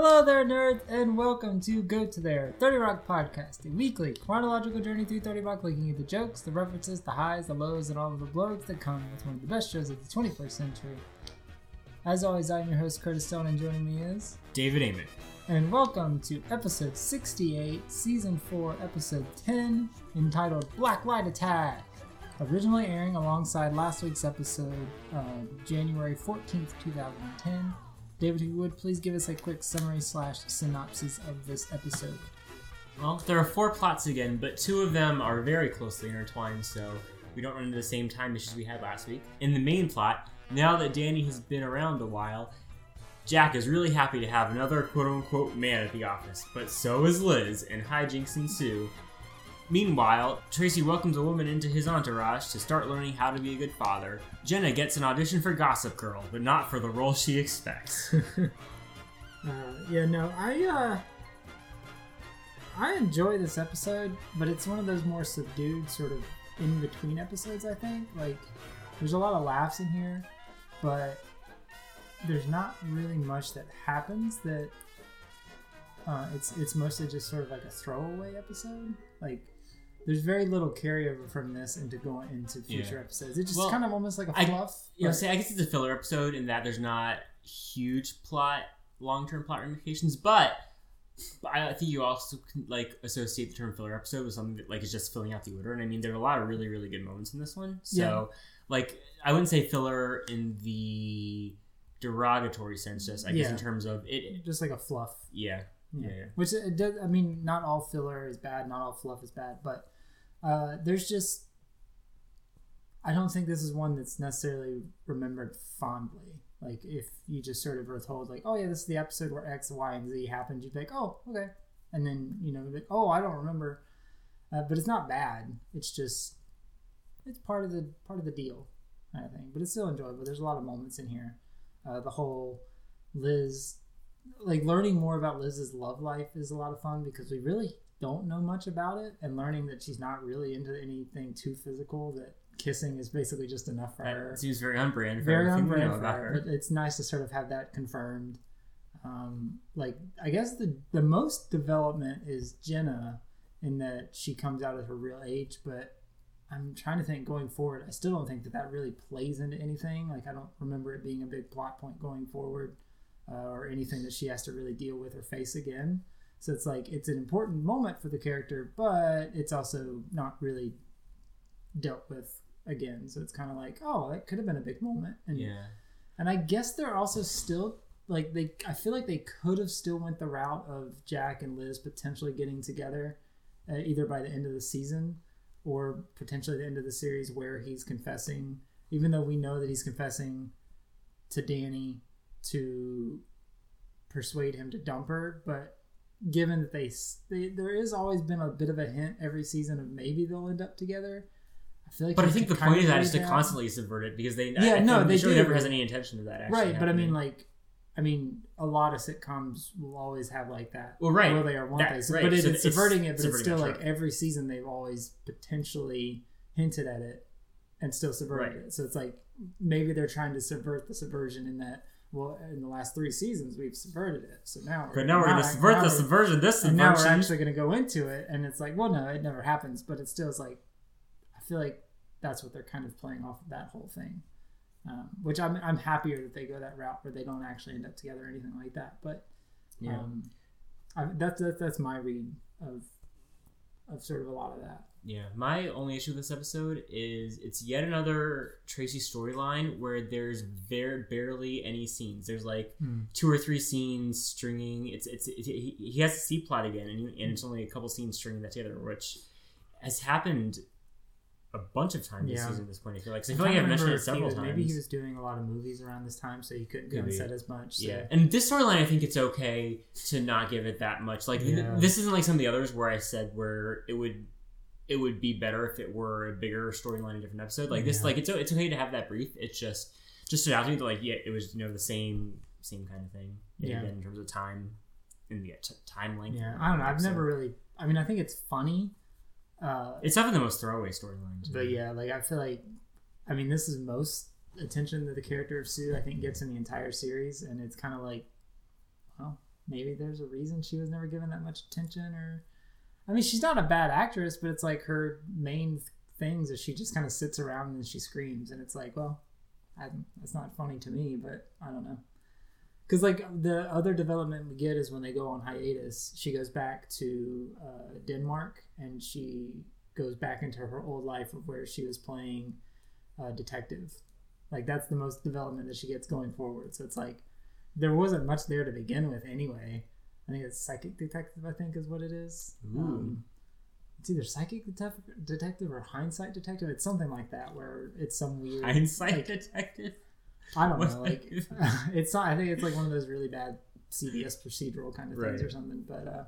Hello there, nerds, and welcome to Go To There, 30 Rock Podcast, a weekly chronological journey through 30 Rock, looking at the jokes, the references, the highs, the lows, and all of the blows that come with one of the best shows of the 21st century. As always, I'm your host, Curtis Stone, and joining me is. David Amick. And welcome to episode 68, season 4, episode 10, entitled Black Light Attack. Originally airing alongside last week's episode, uh, January 14th, 2010. David, who would please give us a quick summary slash synopsis of this episode? Well, there are four plots again, but two of them are very closely intertwined, so we don't run into the same time issues we had last week. In the main plot, now that Danny has been around a while, Jack is really happy to have another quote unquote man at the office, but so is Liz, and hijinks ensue. Meanwhile, Tracy welcomes a woman into his entourage to start learning how to be a good father. Jenna gets an audition for Gossip Girl, but not for the role she expects. Uh, yeah, no, I uh, I enjoy this episode, but it's one of those more subdued sort of in between episodes. I think like there's a lot of laughs in here, but there's not really much that happens. That uh, it's it's mostly just sort of like a throwaway episode. Like there's very little carryover from this into going into future Yeah. episodes. It's just Well, kind of almost like a I- fluff. You know, say I guess it's a filler episode in that there's not huge plot, long-term plot ramifications, but, I think you also can like associate the term filler episode with something that like is just filling out the order. And I mean, there are a lot of really, really good moments in this one. So, like, I wouldn't say filler in the derogatory sense, just I guess Yeah. in terms of it. just like a fluff. Yeah, yeah, yeah. Which it does. I mean, not all filler is bad. Not all fluff is bad. But uh, there's just. I don't think this is one that's necessarily remembered fondly. Like if you just sort of were told, like, "Oh yeah, this is the episode where X, Y, and Z happened," you'd be like, "Oh, okay," and then you know, like, "Oh, I don't remember," uh, but it's not bad. It's just it's part of the part of the deal, kind of thing. But it's still enjoyable. There's a lot of moments in here. Uh, the whole Liz like learning more about Liz's love life is a lot of fun because we really don't know much about it, and learning that she's not really into anything too physical. That kissing is basically just enough for her. That seems very on brand for Very on everything we brand know for about her, her. but it's nice to sort of have that confirmed. Um, like I guess the the most development is Jenna in that she comes out at her real age, but I'm trying to think going forward. I still don't think that that really plays into anything. Like I don't remember it being a big plot point going forward, uh, or anything that she has to really deal with or face again. So it's like it's an important moment for the character, but it's also not really dealt with again. So it's kind of like, oh, that could have been a big moment. And Yeah. and I guess they're also still like they. I feel like they could have still went the route of Jack and Liz potentially getting together, uh, either by the end of the season or potentially the end of the series, where he's confessing. Even though we know that he's confessing to Danny to persuade him to dump her, but given that they, they there is always been a bit of a hint every season of maybe they'll end up together. I feel like But I think the point of is that read to constantly subvert it because they Yeah, I, no, I'm they sure do. never has any intention of that actually right but i mean like i mean a lot of sitcoms will always have like that Well, right. will they or won't That- they So- right. but it, So it's subverting it but it's still like trope. every season they've always potentially hinted at it and still subverted Right. it so it's like maybe they're trying to subvert the subversion in that well in the last three seasons we've subverted it so now But now we're going to subvert now the subversion. This and now we're actually going to go into it and it's like well no it never happens but it still is like i feel like that's what they're kind of playing off of that whole thing um, which I'm, I'm happier that they go that route where they don't actually end up together or anything like that but yeah. um, I, that's, that's that's my read of of sort of a lot of that yeah. My only issue with this episode is it's yet another Tracy storyline where there's very barely any scenes. There's like Hmm. two or three scenes stringing. It's it's, it's he, he has a C plot again, and, and it's only a couple scenes stringing that together, which has happened a bunch of times this season. At this point, I feel like I I feel like I've mentioned it several was- times. maybe he was doing a lot of movies around this time so he couldn't Could on set as much so. Yeah, and this storyline, I think it's okay to not give it that much. Like Yeah. this isn't like some of the others where I said where it would it would be better if it were a bigger storyline, a different episode. Like this, Yeah. like it's it's okay to have that brief. It's just just stood out to me that like yeah, it was you know the same same kind of thing. Yeah. In terms of time and the t- time length. yeah i don't know i've episode. never really i mean i think it's funny uh It's definitely the most throwaway storyline. But yeah, like I feel like, I mean, this is most attention that the character of Sue I think gets in the entire series, and it's kind of like, well, maybe there's a reason she was never given that much attention or I mean she's not a bad actress, but it's like her main things is she just kind of sits around and she screams and it's like, well, that's not funny to me, but I don't know. Because like the other development we get is when they go on hiatus, she goes back to uh, Denmark and she goes back into her old life of where she was playing uh, detective. Like that's the most development that she gets going forward. So it's like there wasn't much there to begin with anyway. I think it's psychic detective. I think is what it is. Um, it's either psychic detective, detective or hindsight detective. It's something like that where it's some weird Hindsight like, detective. I don't know. Like it's not. I think it's like one of those really bad CBS procedural kind of things Right. or something. But uh,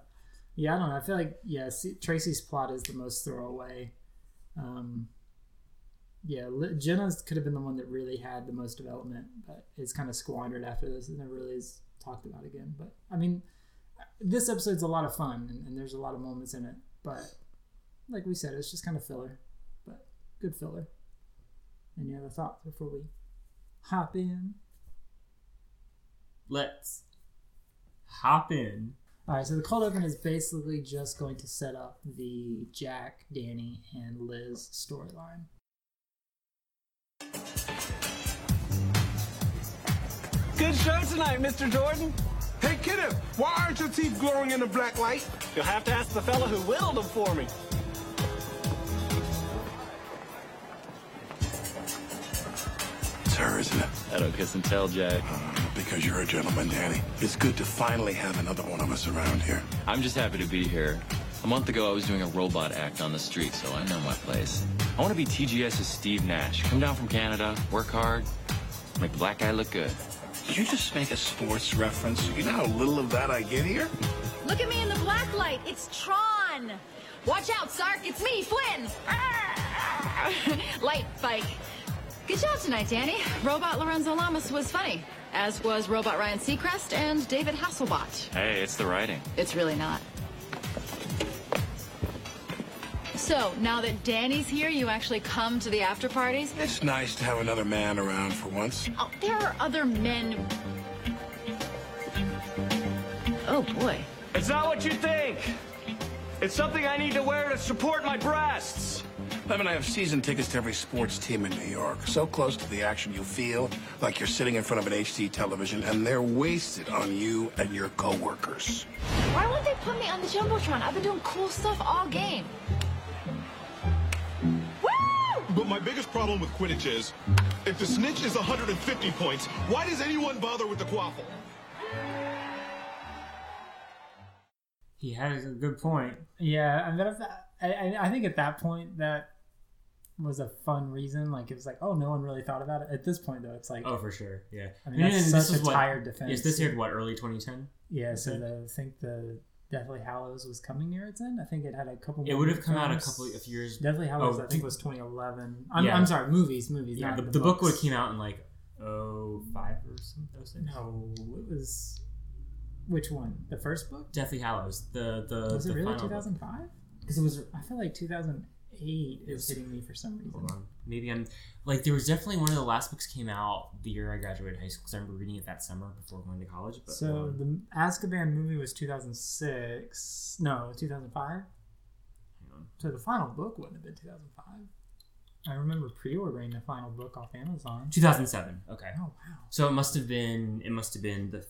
yeah, I don't know. I feel like yeah, C- Tracy's plot is the most throwaway. Um, yeah, Jenna's could have been the one that really had the most development, but it's kind of squandered after this and never really is talked about again. But I mean, this episode's a lot of fun and, and there's a lot of moments in it. But like we said, it's just kind of filler, but good filler. Any other thoughts before we hop in? Let's hop in. All right, so the cold open is basically just going to set up the Jack, Danny, and Liz storyline. Good show tonight, Mr. Jordan. Hey, kiddo, why aren't your teeth glowing in the black light? You'll have to ask the fella who whittled them for me. It's her, isn't it? I don't kiss and tell, Jack. Uh, because you're a gentleman, Danny. It's good to finally have another one of us around here. I'm just happy to be here. A month ago, I was doing a robot act on the street, so I know my place. I want to be TGS's Steve Nash. Come down from Canada, work hard, make the black guy look good. Did you just make a sports reference? You know how little of that I get here? Look at me in the black light. It's Tron. Watch out, Sark. It's me, Flynn. light bike. Good job tonight, Danny. Robot Lorenzo Lamas was funny, as was Robot Ryan Seacrest and David Hasselbot. Hey, it's the writing. It's really not. So, now that Danny's here, you actually come to the after parties? It's nice to have another man around for once. Oh, there are other men. Oh, boy. It's not what you think. It's something I need to wear to support my breasts. Lemon, I have season tickets to every sports team in New York. So close to the action you feel like you're sitting in front of an HD television, and they're wasted on you and your coworkers. Why won't they put me on the Jumbotron? I've been doing cool stuff all game. Woo! But my biggest problem with Quidditch is, if the snitch is 150 points, why does anyone bother with the quaffle? He has a good point. Yeah, I mean, if that, I, I- I think at that point that was a fun reason. Like it was like, oh, no one really thought about it. At this point, though, it's like, Oh, for sure. Yeah. I mean, that's and such a what- tired defense. Yes, this aired what early 2010. yeah. So the, I think the Deathly Hallows was coming near its end. I think it had a couple. It would have come out a couple of years. Deathly Hallows, Oh, I think, two- was 2011. I'm, Yeah. I'm sorry, movies, movies. Yeah, the, the, the book would have came out in like oh five or something. Oh no, it was. Which one? The first book? Deathly Hallows. The the Was the it really 2005? Because it was. I feel like 2008 is hitting me for some reason. Hold on. Maybe I'm like there was definitely one of the last books came out the year I graduated high school because I remember reading it that summer before going to college. But So um, the Azkaban movie was 2006. No, 2005. So the final book wouldn't have been 2005. I remember pre-ordering the final book off Amazon. 2007. Okay. Oh wow! So it must have been it must have been the the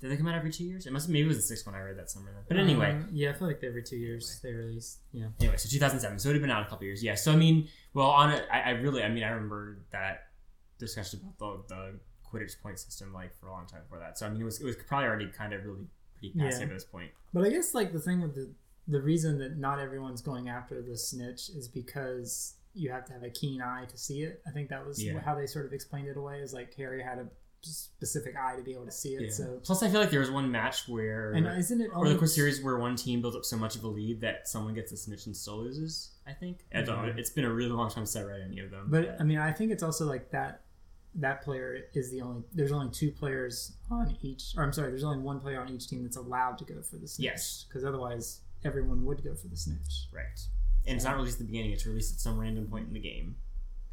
did they come out every two years? It must maybe it was the sixth one I read that summer. Then. But anyway, Um, yeah, I feel like every two years they release. Yeah, anyway, so 2007. So it had been out a couple years. Yeah. So I mean, well, on it, I, I really, I mean, I remember that discussion about the, the Quidditch point system like for a long time before that. So I mean, it was it was probably already kind of really pretty passive Yeah. at this point. but I guess like the thing with the the reason that not everyone's going after the snitch is because you have to have a keen eye to see it. I think that was Yeah. how they sort of explained it away. Is like Harry had a specific eye to be able to see it. Yeah. So Plus, I feel like there was one match where and isn't it or the quiz series where one team builds up so much of a lead that someone gets a snitch and still loses. I think I don't know. Yeah. It's been a really long time since I read any of them. But I mean, I think it's also like that. That player is the only. There's only two players on each. Or I'm sorry, there's only one player on each team that's allowed to go for the snitch. Yes. Because otherwise, everyone would go for the snitch. right, and it's not released at the beginning. It's released at some random point in the game.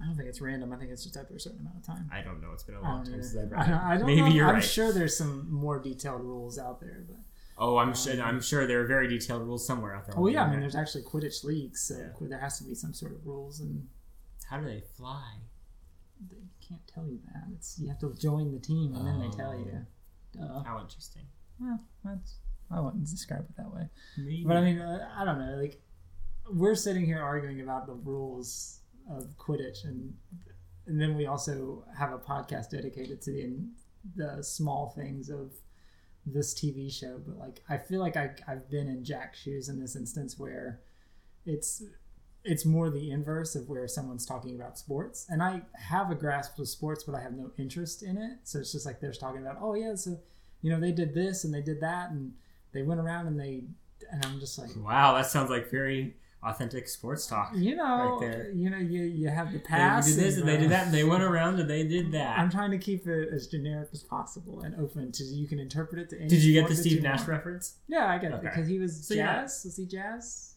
I don't think it's random. I think it's just after a certain amount of time. I don't know. It's been a long time since I've I read it. I don't Maybe know. you're I'm right. sure there's some more detailed rules out there, but Oh, I'm sure. I'm sure there are very detailed rules somewhere out there. oh yeah, I mean, there's actually Quidditch leagues, so Yeah. there has to be some sort of rules, and How do they fly? they can't tell you that. It's you have to join the team, and then they tell you. Duh. How interesting. Well, that's I wouldn't describe it that way. Maybe. But I mean, uh, I don't know. Like, we're sitting here arguing about the rules of Quidditch, and and then we also have a podcast dedicated to the the small things of this TV show. But like, I feel like I I've been in Jack's shoes in this instance where it's it's more the inverse of where someone's talking about sports, and I have a grasp of sports, but I have no interest in it. So it's just like they're talking about, oh yeah, so you know they did this and they did that and they went around and they and I'm just like wow, that sounds like very authentic sports talk. you know Right there. you know you you have the They past did this and they uh, did that and they went around and they did that. I'm trying to keep it as generic as possible and open to you can interpret it to any Did you get the Steve Nash want. reference? yeah I get it because he was So, yeah. jazz was he jazz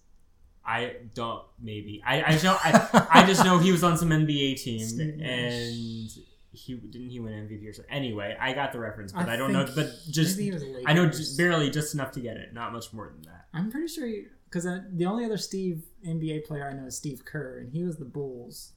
I don't. Maybe I. I know. I, I just know he was on some NBA team Steve and he didn't he win MVP or something. Anyway, I got the reference, but I, I don't know. But just he I know just barely just enough to get it. Not much more than that. I'm pretty sure because the only other Steve NBA player I know is Steve Kerr and he was the Bulls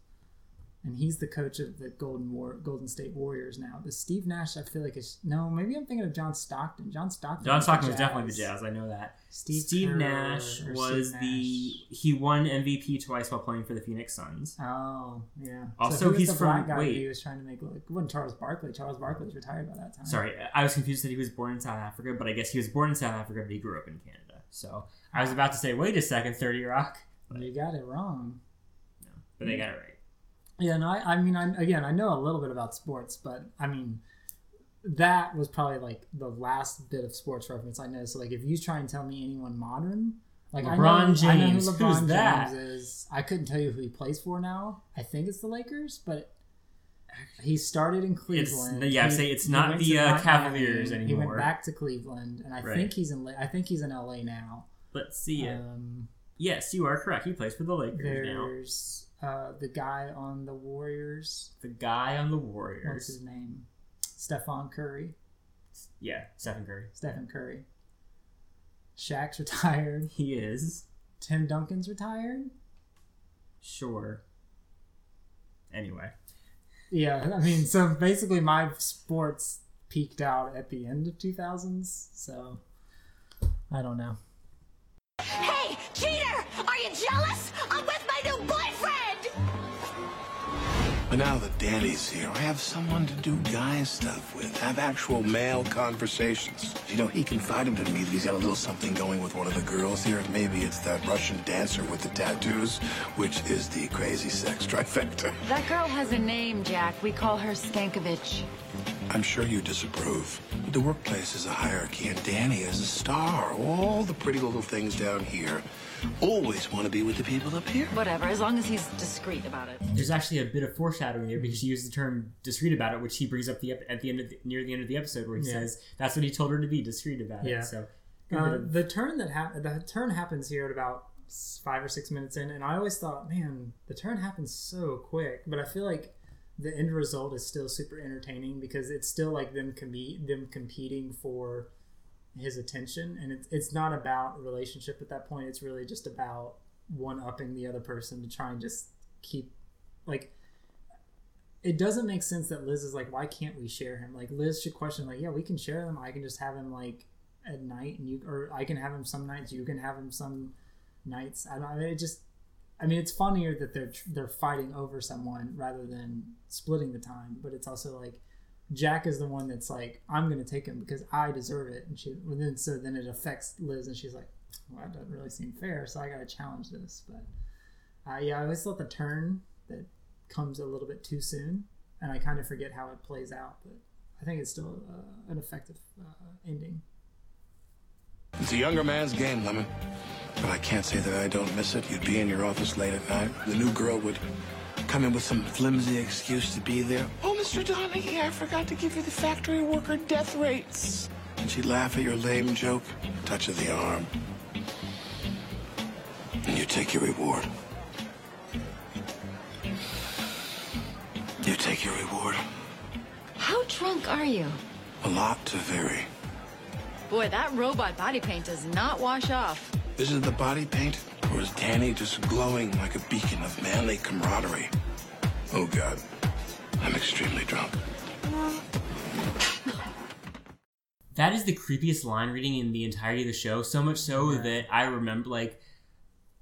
and he's the coach of the Golden War Golden State Warriors now. The Steve Nash I feel like is no maybe I'm thinking of John Stockton. John Stockton. John Stockton was definitely the Jazz. I know that. Steve, Steve Nash was Steve the he won MVP twice while playing for the Phoenix Suns. Oh yeah. Also, so he's the from- black guy wait. He was trying to make look. Wasn't Charles Barkley. Charles Barkley was retired by that time. Sorry, I was confused that he was born in South Africa, but I guess he was born in South Africa, but he grew up in Canada. So I was about to say, wait a second, Thirty Rock, you got it wrong. No, but they got it right. Yeah, no, I, I mean, I, again, I know a little bit about sports, but I mean, that was probably like the last bit of sports reference I know. So, like, if you try and tell me anyone modern, like I LeBron know, I know who James. LeBron Who's that? James is. I couldn't tell you who he plays for now. I think it's the Lakers, but he started in Cleveland. yeah, I'd He- say it's not the, to uh, Miami. Cavaliers He went back to Cleveland, and I Right. think he's in. La- I think he's in LA now. Let's see it. Um, yes, you are correct. He plays for the Lakers now. there's uh, the guy on the Warriors. The guy on the Warriors. What's his name? Stephen Curry. Yeah, Stephen Curry. Stephen Curry. Shaq's retired. He is Tim Duncan's retired. sure. Anyway, Yeah, I mean, so basically, my sports peaked out at the end of 2000s. So I don't know. Hey, cheater! Are you jealous? I'm with my new boyfriend! But now that Danny's here, I have someone to do guy stuff with, have actual male conversations. You know, he confided to me that he's got a little something going with one of the girls here. Maybe it's that Russian dancer with the tattoos, which is the crazy sex trifecta. That girl has a name, Jack. We call her Skankovich. I'm sure you disapprove. The workplace is a hierarchy, and Danny is a star. All the pretty little things down here always want to be with the people up here. Whatever, as long as he's discreet about it. there's actually a bit of foreshadowing here because he used the term discreet about it, which he brings up the ep- at the end of the, near the end of the episode where he Yeah. says that's what he told her to be discreet about Yeah. it. So Uh, the turn that hap- the turn happens here at about five or six minutes in, and I always thought, man, the turn happens so quick. But I feel like the end result is still super entertaining because it's still like them com- them competing for his attention, and it's it's not about relationship at that point. It's really just about one upping the other person to try and just keep like it doesn't make sense that Liz is like, why can't we share him? Like Liz should question, like, yeah, we can share them. I can just have him like at night, and you, or I can have him some nights. You can have him some nights. I don't. I mean, it just. I mean, it's funnier that they're they're fighting over someone rather than splitting the time. But it's also like Jack is the one that's like, I'm gonna take him because I deserve it, and she. Well, then so then it affects Liz, and she's like, well, that doesn't really seem fair. So I gotta challenge this. But uh, yeah, I always thought the turn that comes a little bit too soon, and I kind of forget how it plays out. But I think it's still uh, an effective uh, ending. It's a younger man's game, Lemon. But I can't say that I don't miss it. You'd be in your office late at night. The new girl would come in with some flimsy excuse to be there. Oh, Mr. Donaghy, I forgot to give you the factory worker death rates. And she'd laugh at your lame joke, touch of the arm. And you take your reward. You take your reward. How drunk are you? A lot to vary. Boy, that robot body paint does not wash off. This is the body paint, or is Danny just glowing like a beacon of manly camaraderie? Oh, God. I'm extremely drunk. That is the creepiest line reading in the entirety of the show. So much so that I remember, like,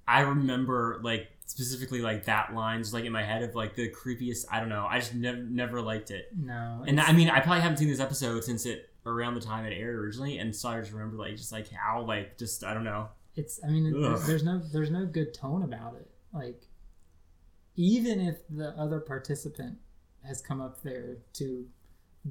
I remember, like, specifically, like, that line just, like, in my head of, like, the creepiest. I don't know. I just never, never liked it. No, And I mean, I probably haven't seen this episode since it around the time it aired originally, and so I just remember, like, just like how, like, just I don't know. It's i mean there's, there's no there's no good tone about it. Like even if the other participant has come up there to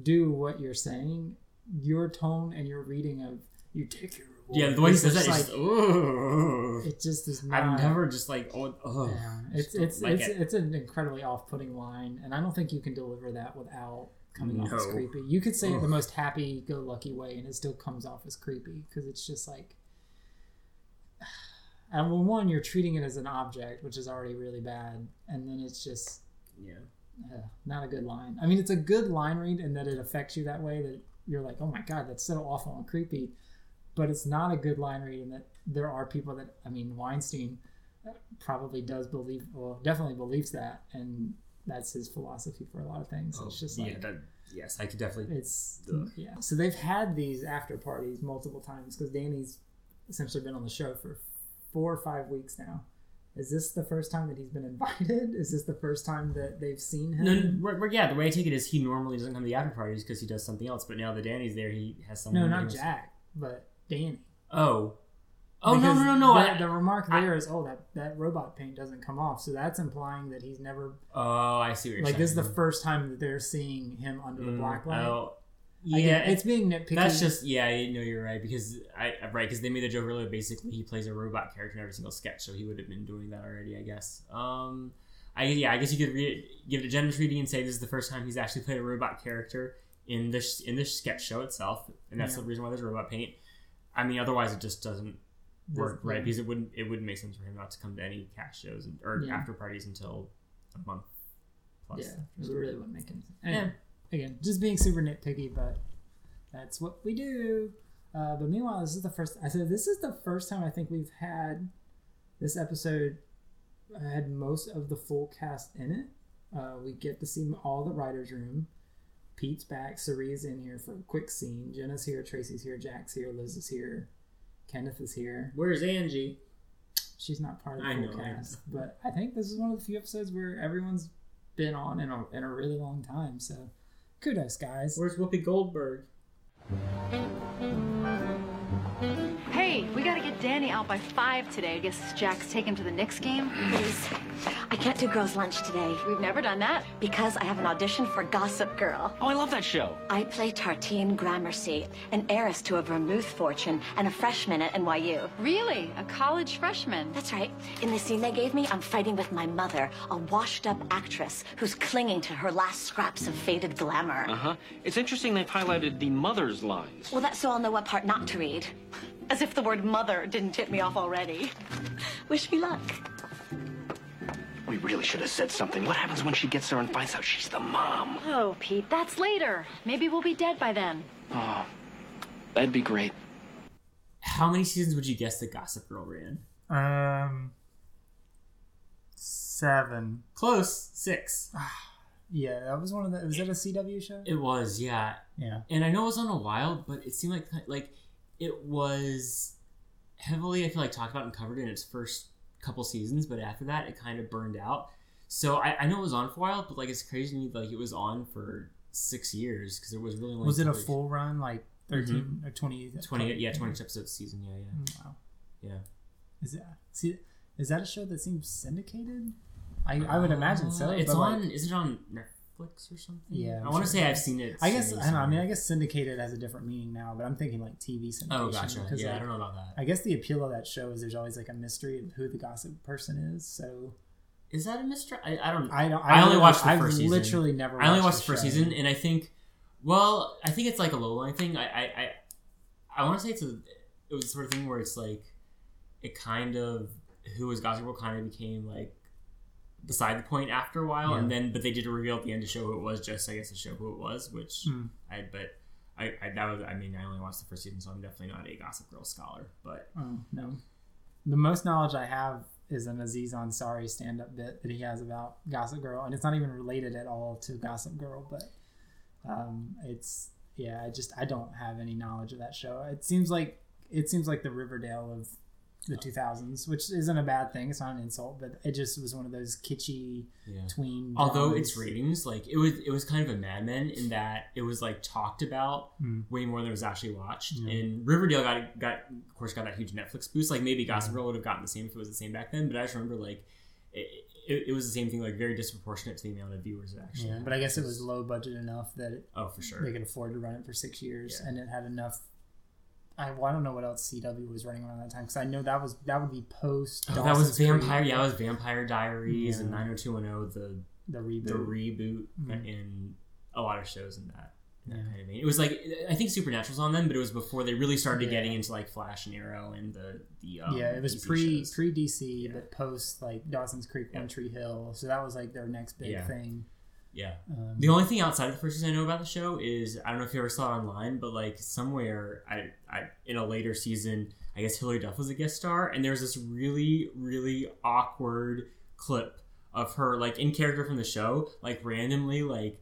do what you're saying your tone and your reading of you take your reward Yeah, the way he says that, just it's just, "Ugh." it just is not I've never just like, oh, oh yeah, it's it's like it's, it. it's an incredibly off-putting line and i don't think you can deliver that without coming off as creepy. You could say it the most happy-go-lucky way and it still comes off as creepy because it's just like and well, one, you're treating it as an object, which is already really bad, and then it's just yeah. uh, not a good line. I mean, it's a good line read in that it affects you that way that you're like, oh my god, that's so awful and creepy, but it's not a good line read in that there are people that I mean, Weinstein uh, probably does believe, well, definitely believes that, and that's his philosophy for a lot of things. it's just yeah, like that, yes, I could definitely. it's Ugh. yeah. So they've had these after parties multiple times because Danny's essentially been on the show for four or five weeks now. Is this the first time that he's been invited? Is this the first time that they've seen him? No, no, we're- we're- yeah, the way I take it is he normally doesn't come to the after parties because he does something else. But now that Danny's there, he has someone. No, not Jack, but Danny. Oh, oh no, Because no, no, no! The, I, the remark there is, oh, that that robot paint doesn't come off, so that's implying that he's never oh, I see what you're like saying. this is the first time that they're seeing him under the Mm, black light. Oh, I yeah, get- it's being nitpicky. That's just yeah, I know you're right because I right because they made the joke earlier. Basically, he plays a robot character in every single sketch, so he would have been doing that already, I guess. Um, I yeah, I guess you could read, give it a generous reading and say this is the first time he's actually played a robot character in this in this sketch show itself, and that's Yeah. the reason why there's robot paint. I mean, otherwise it just doesn't work right yeah. because it wouldn't it wouldn't make sense for him not to come to any cast shows and, or Yeah. after parties until a month plus. Yeah, it really wouldn't make any sense. Anyway, Again, just being super nitpicky, but that's what we do. Uh, but meanwhile, this is the first. I said this is the first time I think we've had this episode had most of the full cast in it. Uh, we get to see all the writers' room. Pete's back. Cerie's in here for a quick scene. Jenna's here. Tracy's here. Jack's here. Liz is here. Kenneth is here. Where's Angie? She's not part of the I full know, I cast, but I think this is one of the few episodes where everyone's been on in a, in a really long time. So, kudos, guys. Where's Whoopi Goldberg? Danny out by five today. I guess Jack's taking him to the Knicks game. Please. I can't do girls' lunch today We've never done that. because I have an audition for Gossip Girl. Oh, I love that show. I play Tartine Gramercy, an heiress to a vermouth fortune and a freshman at NYU. Really? A college freshman? That's right. In the scene they gave me, I'm fighting with my mother, a washed up actress who's clinging to her last scraps of faded glamour. Uh huh. It's interesting they've highlighted the mother's lines. Well, that's so I'll know what part not to read. As if the word mother didn't tip me off already. Wish me luck. We really should have said something. What happens when she gets there and finds out she's the mom? Oh, Pete, that's later. Maybe we'll be dead by then. Oh, that'd be great. How many seasons would you guess the Gossip Girl ran? Um, seven. Close, six. Yeah, that was one of the. Was that a CW show? It was, yeah. Yeah. And I know it was on a while, but it seemed like like it was heavily, I feel like, talked about and covered in its first couple seasons, but after that, it kind of burned out. So I, I know it was on for a while, but like it's crazy to me like it was on for six years because it was really only Was it a full run, like 13 or 20? 20 yeah 20 episodes a season yeah yeah Wow. yeah Is that see? Is that a show that seems syndicated? I, I would imagine so. Uh, it's but, like, on is it on Netflix or something Yeah, I I'm want to sure say I've seen it I guess I don't know. I mean. I guess syndicated has a different meaning now, but I'm thinking like TV syndication. oh gotcha because, yeah I don't know about that I guess the appeal of that show is there's always like a mystery of who the gossip person is. So is that a mystery I, I don't I don't. I, only literally- watched the I've first season. literally never. I only watched watched the first show. season, and I think, well, I think it's like a low line thing. I, I, I, I want to say it's a, it was the sort of thing where it's like, it kind of who was Gossip Girl kind of became like beside the point after a while, Yeah. and then but they did a reveal at the end to show who it was, just I guess to show who it was, which Hmm. I but. I, I, that was, I mean, I only watched the first season, so I'm definitely not a Gossip Girl scholar. But Oh no. The most knowledge I have is an Aziz Ansari stand-up bit that he has about Gossip Girl, and it's not even related at all to Gossip Girl, but um, it's yeah. I just I don't have any knowledge of that show. It seems like it seems like the Riverdale of the 2000s, which isn't a bad thing. It's not an insult, but it just was one of those kitschy Yeah. tween. although dramas. its ratings, like it was, it was kind of a Mad Men in that it was like talked about Mm. way more than it was actually watched. Yeah. And Riverdale got got of course got that huge Netflix boost. Like maybe Gossip Girl would have gotten the same if it was the same back then. But I just remember like it, it, it was the same thing, like very disproportionate to the amount of viewers it actually. Yeah, had. but I guess it was low budget enough that it, Oh, for sure. they could afford to run it for six years, and it had enough. I, well, I don't know what else CW was running around that time because I know that was that would be post. Oh, that was Vampire. Yeah, it was Vampire Diaries and 90210, the the reboot. the reboot, Mhm. in a lot of shows in that. that Yeah. kind of. It was like I think Supernatural's on them, but it was before they really started Yeah. getting into like Flash and Arrow and the the um, yeah, it was DC pre shows. pre DC, Yeah. but post like Dawson's Creek, Yeah. One Tree Hill. So that was like their next big Yeah. thing. Yeah. Um, The only thing outside of the first season I know about the show is I don't know if you ever saw it online, but like somewhere I, I in a later season, I guess Hilary Duff was a guest star, and there's this really really awkward clip of her like in character from the show, like randomly like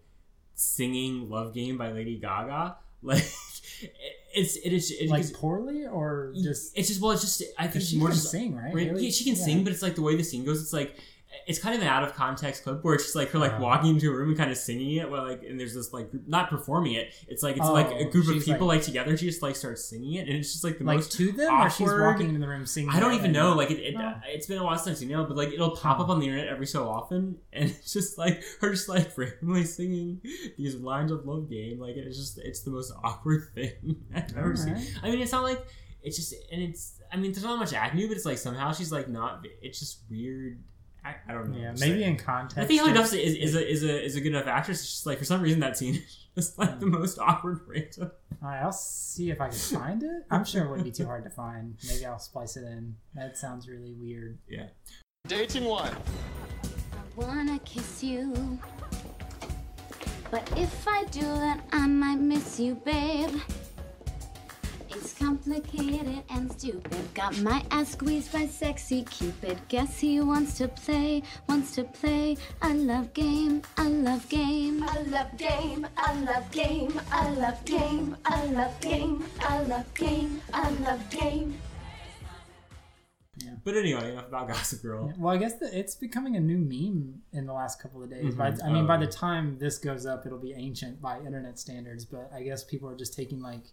singing "Love Game" by Lady Gaga. Like it's it is it like poorly or just it's just well it's just I think she more can just sing, right? Right? She can Yeah. sing, but it's like the way the scene goes. It's like it's kind of an out of context clip where it's just like her like Uh. walking into a room and kind of singing it, while like and there's this like group, not performing it. It's like it's like a Oh, group of people like- like, together. She just like starts singing it, and it's just like the like most to them, awkward. or she's walking into the room singing. I don't even know. Like it, it Oh. it's been a while since you know but like it'll pop Oh. up on the internet every so often, and it's just like her just like randomly singing these lines of Love Game. Like it's just it's the most awkward thing I've ever seen. I mean, it's not like it's just, and it's. I mean, there's not much acne, but it's like somehow she's like not. It's just weird. I, I don't know. Yeah, maybe like- in context. I think Hilary just- Duff is, is a is a is a good enough actress. It's just like for some reason that scene is just like the hmm. most awkward random. All right, I'll see if I can find it. I'm sure it wouldn't be too hard to find. Maybe I'll splice it in. That sounds really weird. Yeah. Dating one. I wanna kiss you. But if I do, then I might miss you, babe. It's complicated and stupid. Got my ass squeezed by sexy Cupid. Guess he wants to play, wants to play. I love game, I love game. I love game, I love game, I love game, I love game, I love game, I love game. Yeah. But anyway, enough about Gossip Girl. Yeah, Well, I guess that it's becoming a new meme in the last couple of days. By, Mhm. I mean, by Oh. the time this goes up, it'll be ancient by internet standards. But I guess people are just taking like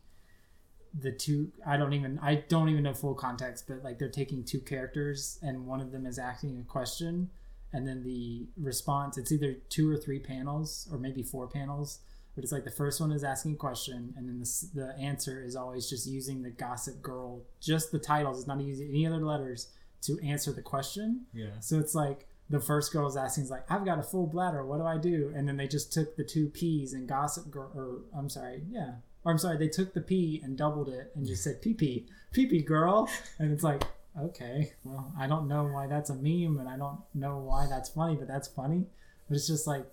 the two. I don't even. I don't even know full context, but like they're taking two characters, and one of them is asking a question, and then the response. It's either two or three panels, or maybe four panels. But it's like the first one is asking a question, and then the, the answer is always just using the Gossip Girl, just the titles. It's not using any other letters to answer the question. Yeah. So it's like the first girl is asking, is like, I've got a full bladder. What do I do? And then they just took the two P's and Gossip Girl, or I'm sorry, yeah. Or I'm sorry, they took the P and doubled it and just said pee pee, pee pee girl. And it's like, okay, well, I don't know why that's a meme and I don't know why that's funny, but that's funny. But it's just like,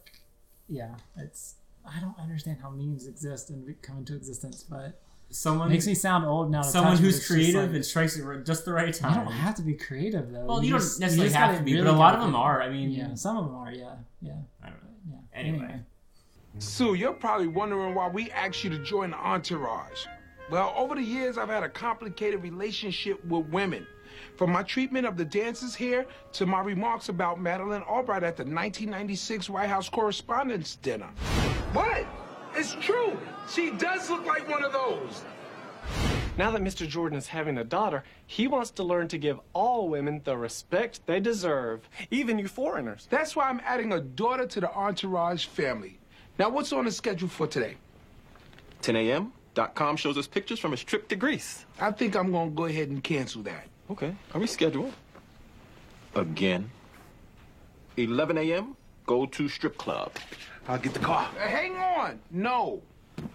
yeah, it's, I don't understand how memes exist and come into existence, but Someone makes me sound old now. to someone who's creative like- and strikes it just the right time. you don't have to be creative though. Well, you, don't just- necessarily just have gotta be, really but a lot of them are. I mean, Yeah, some of them are. Yeah, yeah. I don't know. Yeah. Anyway. Sue, you're probably wondering why we asked you to join the entourage. Well, over the years, I've had a complicated relationship with women. From my treatment of the dancers here to my remarks about Madeleine Albright at the 1996 White House Correspondents' Dinner. What? It's true. She does look like one of those. Now that Mr. Jordan is having a daughter, he wants to learn to give all women the respect they deserve, even you foreigners. That's why I'm adding a daughter to the entourage family. Now, what's on the schedule for today? 10 a.m. Dot com shows us pictures from his trip to Greece. I think I'm gonna go ahead and cancel that. Okay, are we scheduled? Again. 11 a.m. Go to strip club. I'll get the car. Uh, hang on. No.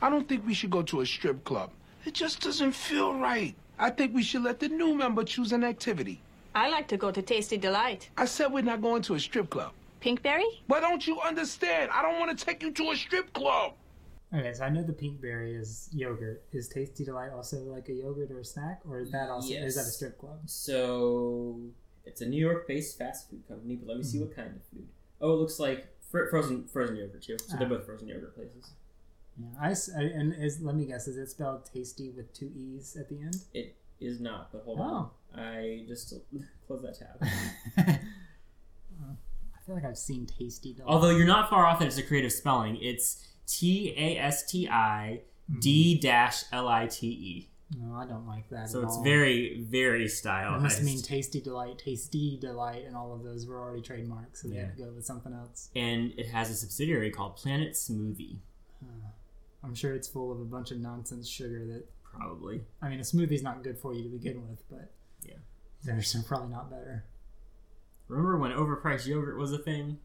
I don't think we should go to a strip club. It just doesn't feel right. I think we should let the new member choose an activity. I like to go to Tasti D-Lite. I said we're not going to a strip club. Pinkberry? Why don't you understand? I don't want to take you to a strip club. Okay, so I know the pinkberry is yogurt. Is Tasti D-Lite also like a yogurt or a snack, or is that also is that a strip club? So it's a New York-based fast food company, but let me Hmm. see what kind of food. Oh, it looks like fr- frozen frozen yogurt too. So they're Ah. both frozen yogurt places. Yeah, I, s- I- and is let me guess, is it spelled tasty with two e's at the end? It is not, but hold Oh. on. I just close that tab. I feel like I've seen Tasti D-Lite. Although you're not far off, that it's a creative spelling. It's T A S T I D dash L I T E. no, I don't like that. So it's all. very very stylized. must mean Tasty Delight, Tasty Delight, and all of those were already trademarked, so they had to go with something else. and it has a subsidiary called Planet Smoothie. I'm sure it's full of a bunch of nonsense sugar that Probably. I mean, a smoothie's not good for you to begin with, but Yeah. theirs are probably not better. Remember when overpriced yogurt was a thing?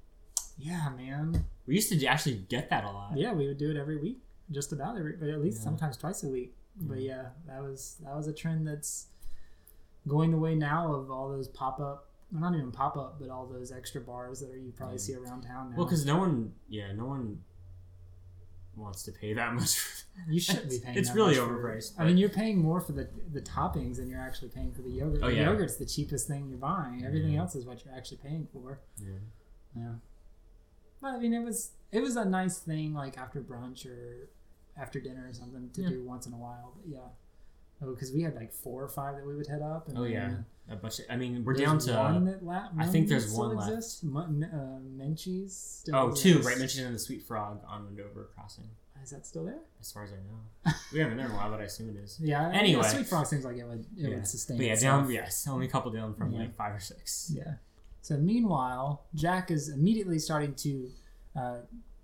Yeah, man. We used to actually get that a lot. Yeah, we would do it every week, just about every, but at least Yeah. sometimes twice a week. But mm-hmm. yeah, that was that was a trend that's going the way now of all those pop up, well, not even pop up, but all those extra bars that are, you probably see around town now. Well, because no one, yeah, no one wants to pay that much. For you shouldn't be paying. It's that really much for- overpriced. I mean, you're paying more for the the toppings than you're actually paying for the yogurt. Oh, the yeah. yogurt's the cheapest thing you're buying. Everything Yeah. else is what you're actually paying for. Yeah. Yeah. But I mean, it was it was a nice thing, like after brunch or after dinner or something to Yeah. do once in a while. But yeah, because we had like four or five that we would head up. And oh yeah, a bunch. Of, I mean, we're down to. one that la- I one think that there's still one left. exists. Mun- uh, Menchie's. Still Oh, two, exists. right? Mentioned in the Sweet Frog on Wendover Crossing. Is that still there? As far as I know, we haven't been there in a while, but I assume it is. Yeah. Anyway, yeah, Sweet Frog seems like it would it yeah. would sustain. But yeah, itself. down. Yes, only a couple down from Yeah. like five or six. Yeah. So meanwhile, Jack is immediately starting to uh,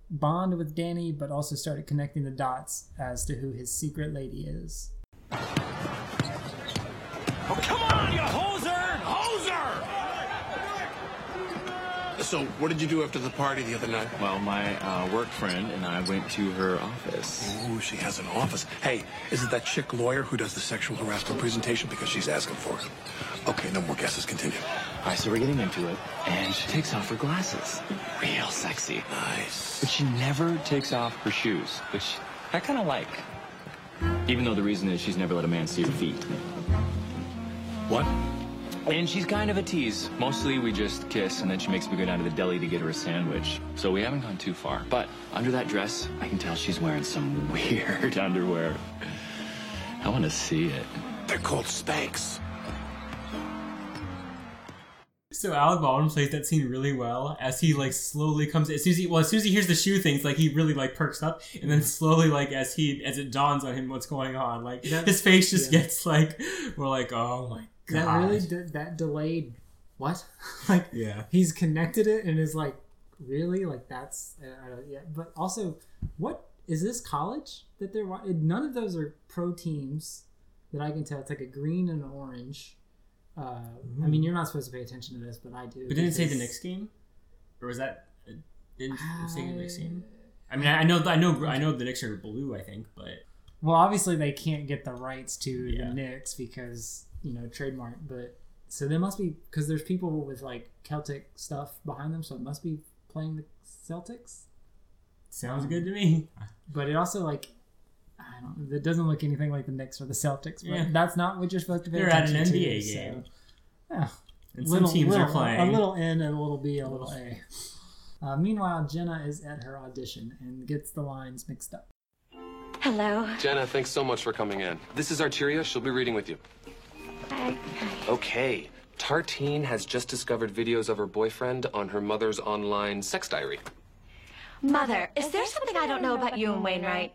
bond with Danny, but also started connecting the dots as to who his secret lady is. Oh, come on, you hoser! Hoser! So, what did you do after the party the other night? Well, my uh, work friend and I went to her office. Ooh, she has an office. Hey, is it that chick lawyer who does the sexual harassment presentation because she's asking for it? Okay, no more guesses. Continue. All right, so we're getting into it, and she takes off her glasses. Real sexy. Nice. But she never takes off her shoes, which I kind of like. Even though the reason is she's never let a man see her feet. What? And she's kind of a tease. Mostly we just kiss, and then she makes me go down to the deli to get her a sandwich. So we haven't gone too far. But under that dress, I can tell she's wearing some weird underwear. I want to see it. They're called Spanx. So Alec Baldwin plays that scene really well as he like slowly comes as soon as he well as soon as he hears the shoe things like he really like perks up and then slowly like as he as it dawns on him what's going on like That- his face just yeah. gets like we're like oh my god That really de- that delayed what? like Yeah. he's connected it and is like really like that's uh, I don't- yeah. But also, what is this college that they're none of those are pro teams that I can tell. It's like a green and an orange. Uh, I mean, you're not supposed to pay attention to this, but I do. but didn't it say the Knicks game or was that didn't it say the Knicks game I mean I I know I know I know the Knicks are blue I think but Well, obviously they can't get the rights to Yeah. the Knicks because you know trademark. But so there must be because there's people with like Celtic stuff behind them, so it must be playing the Celtics. sounds good to me But it also like I don't. It doesn't look anything like the Knicks or the Celtics. But Yeah. that's not what you're supposed to be. They're at an NBA to, game. So, yeah. and some teams little, are playing a little N and a little B, a little A. Uh, meanwhile, Jenna is at her audition and gets the lines mixed up. Hello. Jenna, thanks so much for coming in. This is Arteria. She'll be reading with you. Hi. Okay. Tartine has just discovered videos of her boyfriend on her mother's online sex diary. Mother, is there something I don't know about you and Wainwright?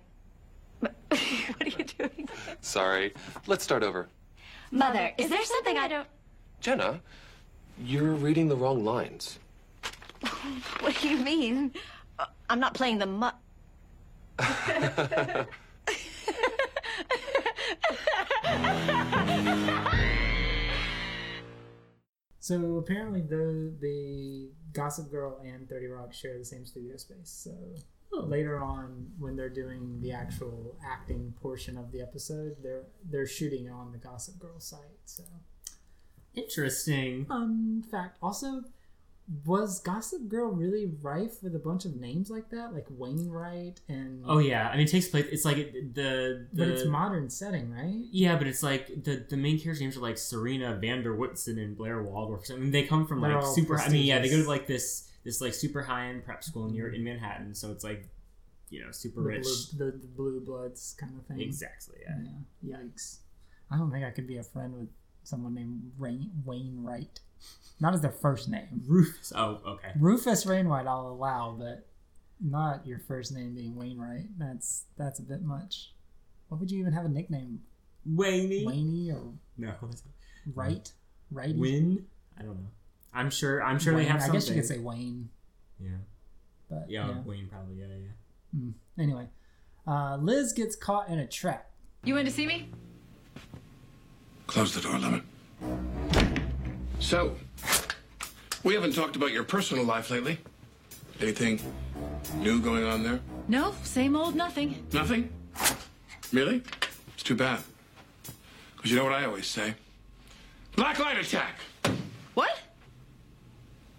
what are you doing? Sorry. Let's start over. Mother, is there something I don't. Jenna, you're reading the wrong lines. What do you mean? Uh, I'm not playing the mu. So apparently, the the Gossip Girl and Thirty Rock share the same studio space. So later on, when they're doing the actual acting portion of the episode, they're they're shooting on the Gossip Girl site. So interesting fun fact. Also, was Gossip Girl really rife with a bunch of names like that, like Wainwright and? Oh yeah, I mean, it takes place. It's like it- the, the but it's modern setting, right? Yeah, but it's like the the main characters' names are like Serena van der Woodsen and Blair Waldorf. I mean, they come from like super. I mean, yeah, they go to like this this like super high end prep school near mm-hmm. in Manhattan, so it's like you know super The rich. blue, the, the blue bloods kind of thing. Exactly. Yeah. Yeah. Yikes! I don't think I could be a friend with someone named Rain, Wainwright. Not as their first name. Rufus. Oh, okay. Rufus Wainwright, I'll allow, but not your first name being Wainwright. That's that's a bit much. What would you even have a nickname? Wayne. Wayne or No. Wright? Righty? Win. I don't know. I'm sure. I'm sure Wayne. they have. I Something. guess you could say Wayne. Yeah. But Yeah, yeah. Wayne probably. Yeah, yeah. Mm. Anyway, uh, Liz gets caught in a trap. You in to see me? Close the door, Lemon. So, we haven't talked about your personal life lately. Anything new going on there? No, same old nothing. Nothing? Really? It's too bad. Because you know what I always say? Black light attack!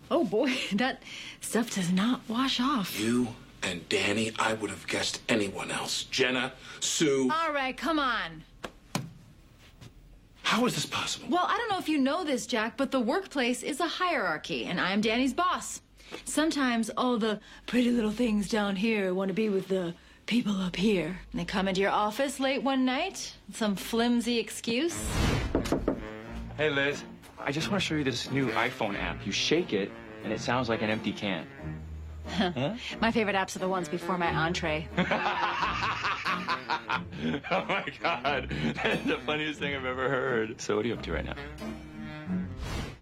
What? Oh boy, that stuff does not wash off. You and Danny, I would have guessed anyone else. Jenna, Sue. All right, come on. How is this possible? Well, I don't know if you know this, Jack, but the workplace is a hierarchy, and I'm Danny's boss. Sometimes all the pretty little things down here want to be with the people up here. And they come into your office late one night, some flimsy excuse. Hey, Liz. I just want to show you this new iPhone app. You shake it, and it sounds like an empty can. Huh? My favorite apps are the ones before my entree. oh my god, that's the funniest thing I've ever heard. So, what are you up to right now?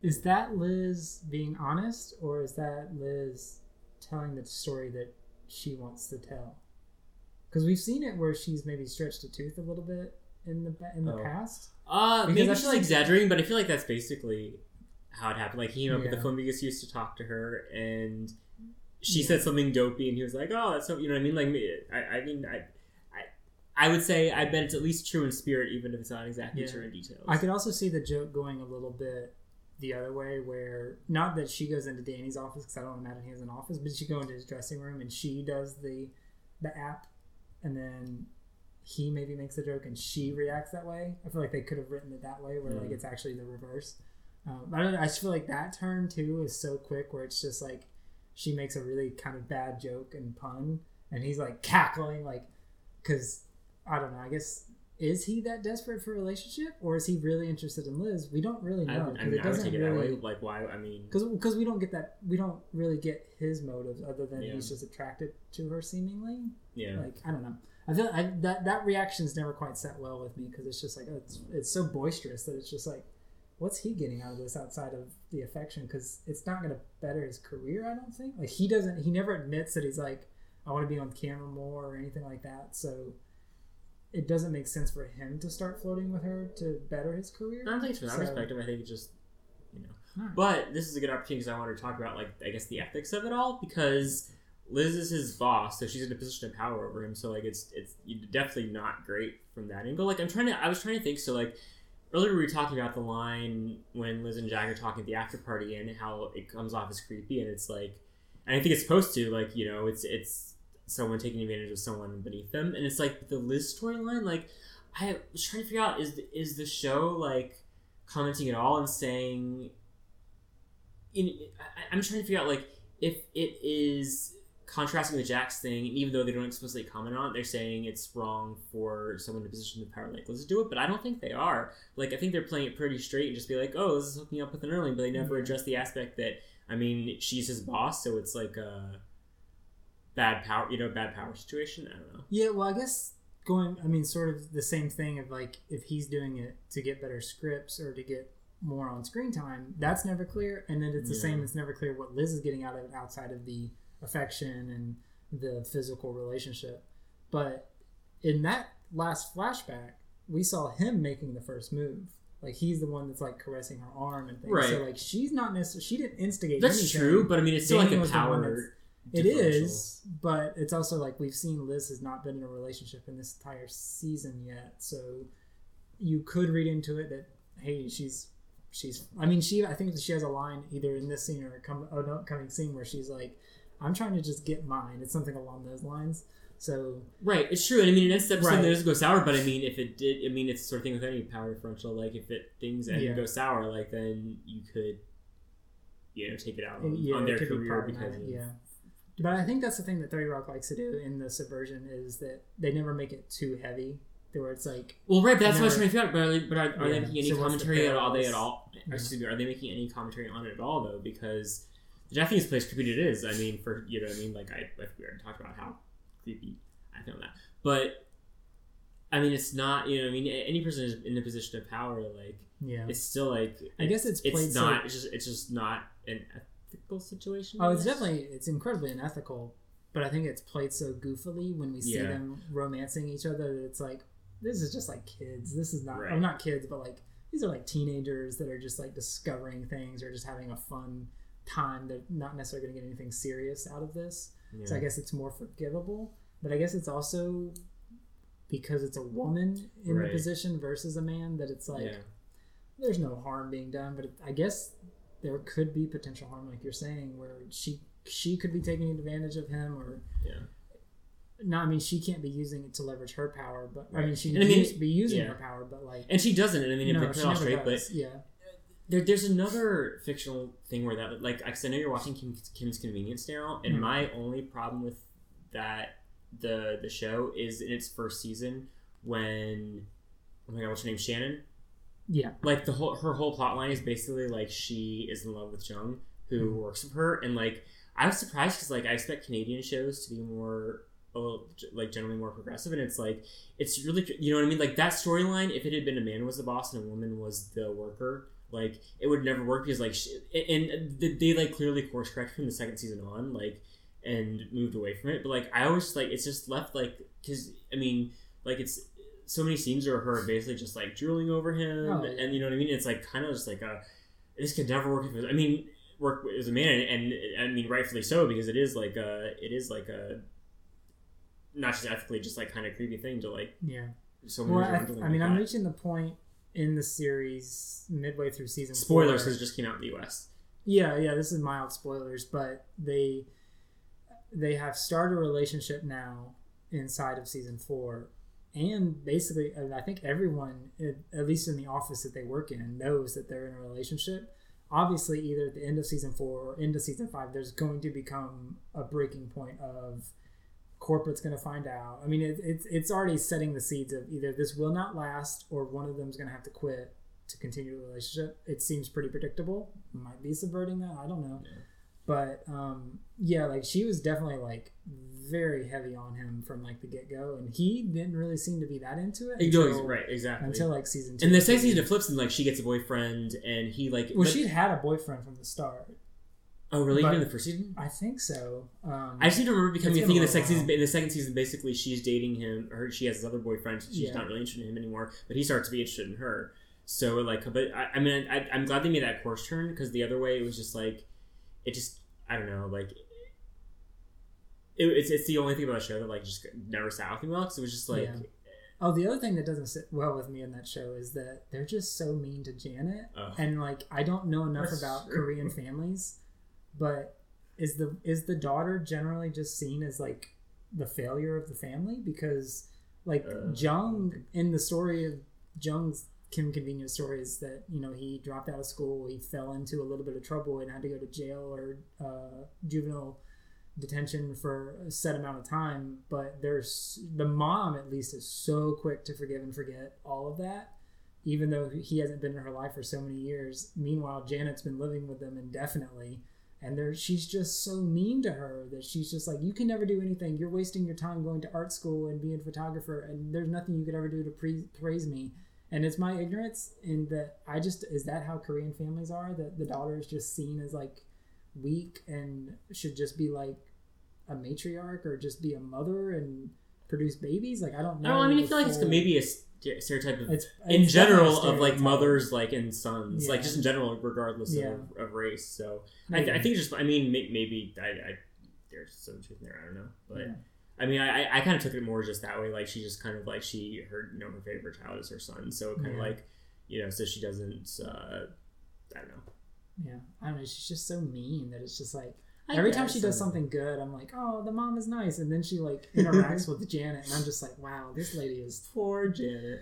Is that Liz being honest, or is that Liz telling the story that she wants to tell? Because we've seen it where she's maybe stretched a tooth a little bit in the in the Oh. past. Uh, Because maybe she's like- exaggerating, but I feel like that's basically how it happened. Like he came up with the Yeah. flimsiest used to talk to her, and she Yeah. said something dopey, and he was like, "Oh, that's so," you know what I mean? Like, me- I, I mean, I, I, I would say I bet it's at least true in spirit, even if it's not exactly Yeah. true in details. I could also see the joke going a little bit the other way, where not that she goes into Danny's office because I don't imagine he has an office, but she goes into his dressing room and she does the the app, and then he maybe makes a joke and she reacts that way. I feel like they could have written it that way, where like Mm. it's actually the reverse. Um, I don't know. I just feel like that turn too is so quick, where it's just like she makes a really kind of bad joke and pun, and he's like cackling, like because I don't know. I guess is he that desperate for a relationship, or is he really interested in Liz? We don't really know. I 'cause mean, it I doesn't take it that really way. Like, why? I mean, because because we don't get that we don't really get his motives other than Yeah. he's just attracted to her seemingly. Yeah. Like I don't know. I feel I, that that reaction's never quite set well with me because it's just like oh, it's it's so boisterous that it's just like what's he getting out of this outside of the affection because it's not going to better his career i don't think like he doesn't he never admits that he's like i want to be on camera more or anything like that so it doesn't make sense for him to start flirting with her to better his career I don't think it's from that So- perspective. I think it's just, you know. Alright. But this is a good opportunity because I wanted to talk about, like, I guess the ethics of it all because Liz is his boss, so she's in a position of power over him. So, like, it's it's definitely not great from that angle. Like, I'm trying to, I was trying to think. So, like, earlier we were talking about the line when Liz and Jack are talking at the after party and how it comes off as creepy, and it's like, and I think it's supposed to, like, you know, it's it's someone taking advantage of someone beneath them, and it's like the Liz storyline, like. I was trying to figure out is is the show like commenting at all and saying in I, I'm trying to figure out like if it is contrasting with Jack's thing, even though they don't explicitly comment on it, they're saying it's wrong for someone in a position of power like let's do it, but I don't think they are. Like I think they're playing it pretty straight and just be like, oh, this is hooking up with an Erling, but they never mm-hmm. address the aspect that I mean she's his boss, so it's like a bad power, you know, bad power situation. I don't know. Yeah, well, I guess going, I mean, sort of the same thing of like if he's doing it to get better scripts or to get more on screen time, that's never clear. And then it's the Yeah. same, it's never clear what Liz is getting out of it outside of the affection and the physical relationship. But in that last flashback, we saw him making the first move. Like he's the one that's like caressing her arm and things. Right. So like she's not necessarily she didn't instigate. That's anything. true, but I mean, it's still like a was the one power It but it's also like we've seen Liz has not been in a relationship in this entire season yet, so you could read into it that hey, she's she's. I mean, she. I think she has a line either in this scene or come an upcoming scene where she's like, "I'm trying to just get mine." It's something along those lines. So Right, it's true, and I mean, next episode Right. it does go sour. But I mean, if it did, I mean, it's the sort of thing with any power differential. Like, if it things end Yeah. and go sour, like then you could, you know, take it out on, yeah, on their could be because of, yeah. But I think that's the thing that Thirty Rock likes to do in the subversion is that they never make it too heavy, where it's like. Well, right, but that's what I was never- trying to figure out. But are they, but are, are they making any so what's the commentary at all? They at all? Yeah. Excuse me, are they making any commentary on it at all though? Because the Japanese place creepy it is. I mean, for you know, what I mean, like I, like we already talked about how creepy I found that, but I mean, it's not. You know, I mean, any person is in a position of power, like Yeah. it's still like I guess it's it's so- not. It's just it's just not an ethical situation. Oh, it's definitely it's incredibly unethical, but I think it's played so goofily when we see Yeah. them romancing each other that it's like this is just like kids. This is not. Right. I'm not kids, but like these are like teenagers that are just like discovering things or just having a fun time. They're not necessarily going to get anything serious out of this. So I guess it's more forgivable. But I guess it's also because it's a woman in the position versus a man that it's like Yeah. there's no harm being done. But I guess there could be potential harm, like you're saying, where she she could be taking advantage of him, or Yeah. no, I mean she can't be using it to leverage her power, but I mean she And I mean, be using yeah. her power, but like and she doesn't. And I mean, No, they put she it all never straight, but yeah. There, there's another fictional thing where that, like, I know you're watching Kim, Kim's Convenience now, and Mhm. my only problem with that the the show is in its first season when oh my god, what's her name, Shannon? Yeah. Like the whole her whole plot line is basically like she is in love with Jung, who Mhm. works with her, and like I was surprised because like I expect Canadian shows to be more. little, like generally more progressive, and it's like it's really you know what I mean. Like that storyline, if it had been a man was the boss and a woman was the worker, like it would never work because like she, and they, they like clearly course corrected from the second season on, like and moved away from it. But like I always like it's just left like because I mean like it's so many scenes are her basically just like drooling over him, Oh, and you know what I mean. It's like kind of just like a this could never work. If it was, I mean work as a man, and, and I mean rightfully so because it is like a it is like a not just ethically, just like kind of creepy thing to like Yeah. So well, I, I mean, like I'm that. reaching the point in the series midway through season. spoilers because just came out in the U.S. Yeah, yeah, this is mild spoilers, but they they have started a relationship now inside of season four, and basically, I think everyone, at at least in the office that they work in, knows that they're in a relationship. Obviously, either at the end of season four or into season five, there's going to become a breaking point of corporate's going to find out. I mean, it, it's it's already setting the seeds of either this will not last or one of them's going to have to quit to continue the relationship. It seems pretty predictable. Might be subverting that. I don't know. But um, yeah, like she was definitely like very heavy on him from like the get go, and he didn't really seem to be that into it. Until- right, exactly. Until like season two. And the second season it flips, and like she gets a boyfriend, and he like. Well, but- she'd had a boyfriend from the start. Oh, really? But- Even in the first season? I think so. Um, I just need to remember becoming it's a thing in the second season. In the second season, basically, she's dating him. Or she has this other boyfriend. She's Yeah. not really interested in him anymore, but he starts to be interested in her. So like, but I, I mean, I, I'm glad they made that course turn because the other way it was just like, it just I don't know, like. It, it's, it's the only thing about the show that like just never sat with me well because it was just like Yeah. Oh, the other thing that doesn't sit well with me in that show is that they're just so mean to Janet, and like I don't know enough about true. Korean families, but is the is the daughter generally just seen as like the failure of the family? Because like Uh, Jung in the story of Jung's Kim Convenience story is that you know he dropped out of school, he fell into a little bit of trouble and had to go to jail or uh, juvenile detention for a set amount of time but there's the mom at least is so quick to forgive and forget all of that even though he hasn't been in her life for so many years. Meanwhile janet's been living with them indefinitely and there she's just so mean to her that she's just like you can never do anything. You're wasting your time going to art school and being a photographer and there's nothing you could ever do to pre- praise me. And it's my ignorance in that i just is that how korean families are? That the daughter is just seen as like weak and should just be like a matriarch or just be a mother and produce babies? Like i don't know I don't. I mean, I feel like it's maybe a st- stereotype of It's- in it's general of like mothers like and sons, like just in general, regardless Yeah. of, of race. So I, I think just I mean may- maybe I, I there's some truth in there. I don't know, but. Yeah. I mean, I, I- I kind of took it more just that way. Like she just kind of like she her you know her favorite child is her son, so kind of Yeah. like you know, so she doesn't uh, I don't know. Yeah, I don't know. She's just so mean that it's just like I every time she does something good, I'm like, oh, the mom is nice, and then she like interacts with Janet, and I'm just like, wow, this lady is poor Janet.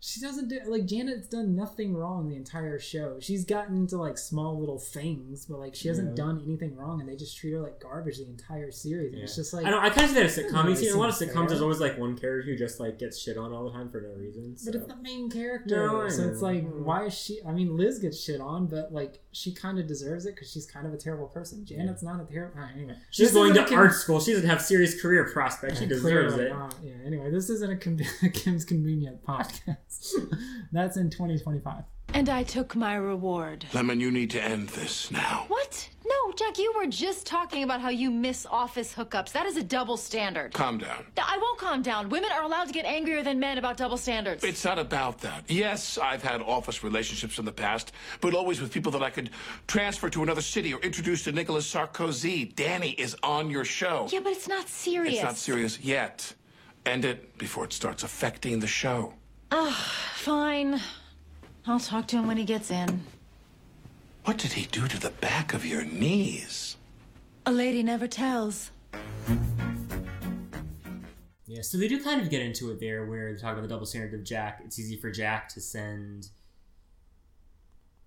She doesn't do like Janet's done nothing wrong the entire show. She's gotten into like small little things, but like she hasn't Yeah. done anything wrong, and they just treat her like garbage the entire series. And it's just like I don't. I kind of see that doesn't in sitcoms. You see, a lot of seem sitcoms, there's always like one character who just like gets shit on all the time for no reason. But it's the main character, No, so it's like, why is she? I mean, Liz gets shit on, but like, she kind of deserves it because she's kind of a terrible person. Janet's not a terrible. Uh, anyway, She's This going to a con- art school. She doesn't have serious career prospects. She deserves clearly it. not. Yeah. Anyway, this isn't a Kim- Kim's Convenience podcast. That's in 2025. And I took my reward. Lemon, you need to end this now. What? No, Jack, you were just talking about how you miss office hookups. That is a double standard. Calm down. I won't calm down. Women are allowed to get angrier than men about double standards. It's not about that. Yes, I've had office relationships in the past, but always with people that I could transfer to another city or introduce to Nicolas Sarkozy. Danny is on your show. Yeah, but it's not serious. It's not serious yet. End it before it starts affecting the show. Ugh, fine. I'll talk to him when he gets in. What did he do to the back of your knees? A lady never tells. Yeah, so they do kind of get into it there, where they talk about the double standard of Jack. It's easy for Jack to send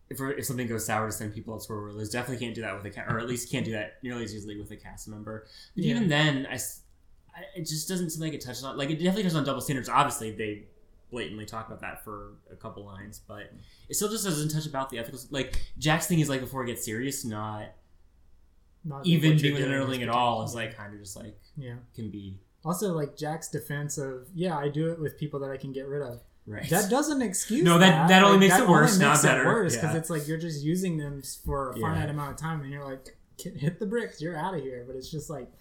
if if something goes sour to send people elsewhere. Where Liz definitely can't do that with a cat, or at least can't do that nearly as easily with a cast member. But Yeah. even then, I it just doesn't seem like it touches on like it definitely touches on double standards. Obviously, they blatantly talk about that for a couple lines, but it still just doesn't touch about the ethical. Like Jack's thing is like before it gets serious, not, Not even being with an at all is like kind of just like Yeah. can be Also, like Jack's defense of, yeah, I do it with people that I can get rid of. Right. That doesn't excuse. No, that- that only makes it worse, only not it better. Worse because Yeah. it's like you're just using them for a Yeah. finite amount of time, and you're like, hit the bricks, you're out of here. But it's just like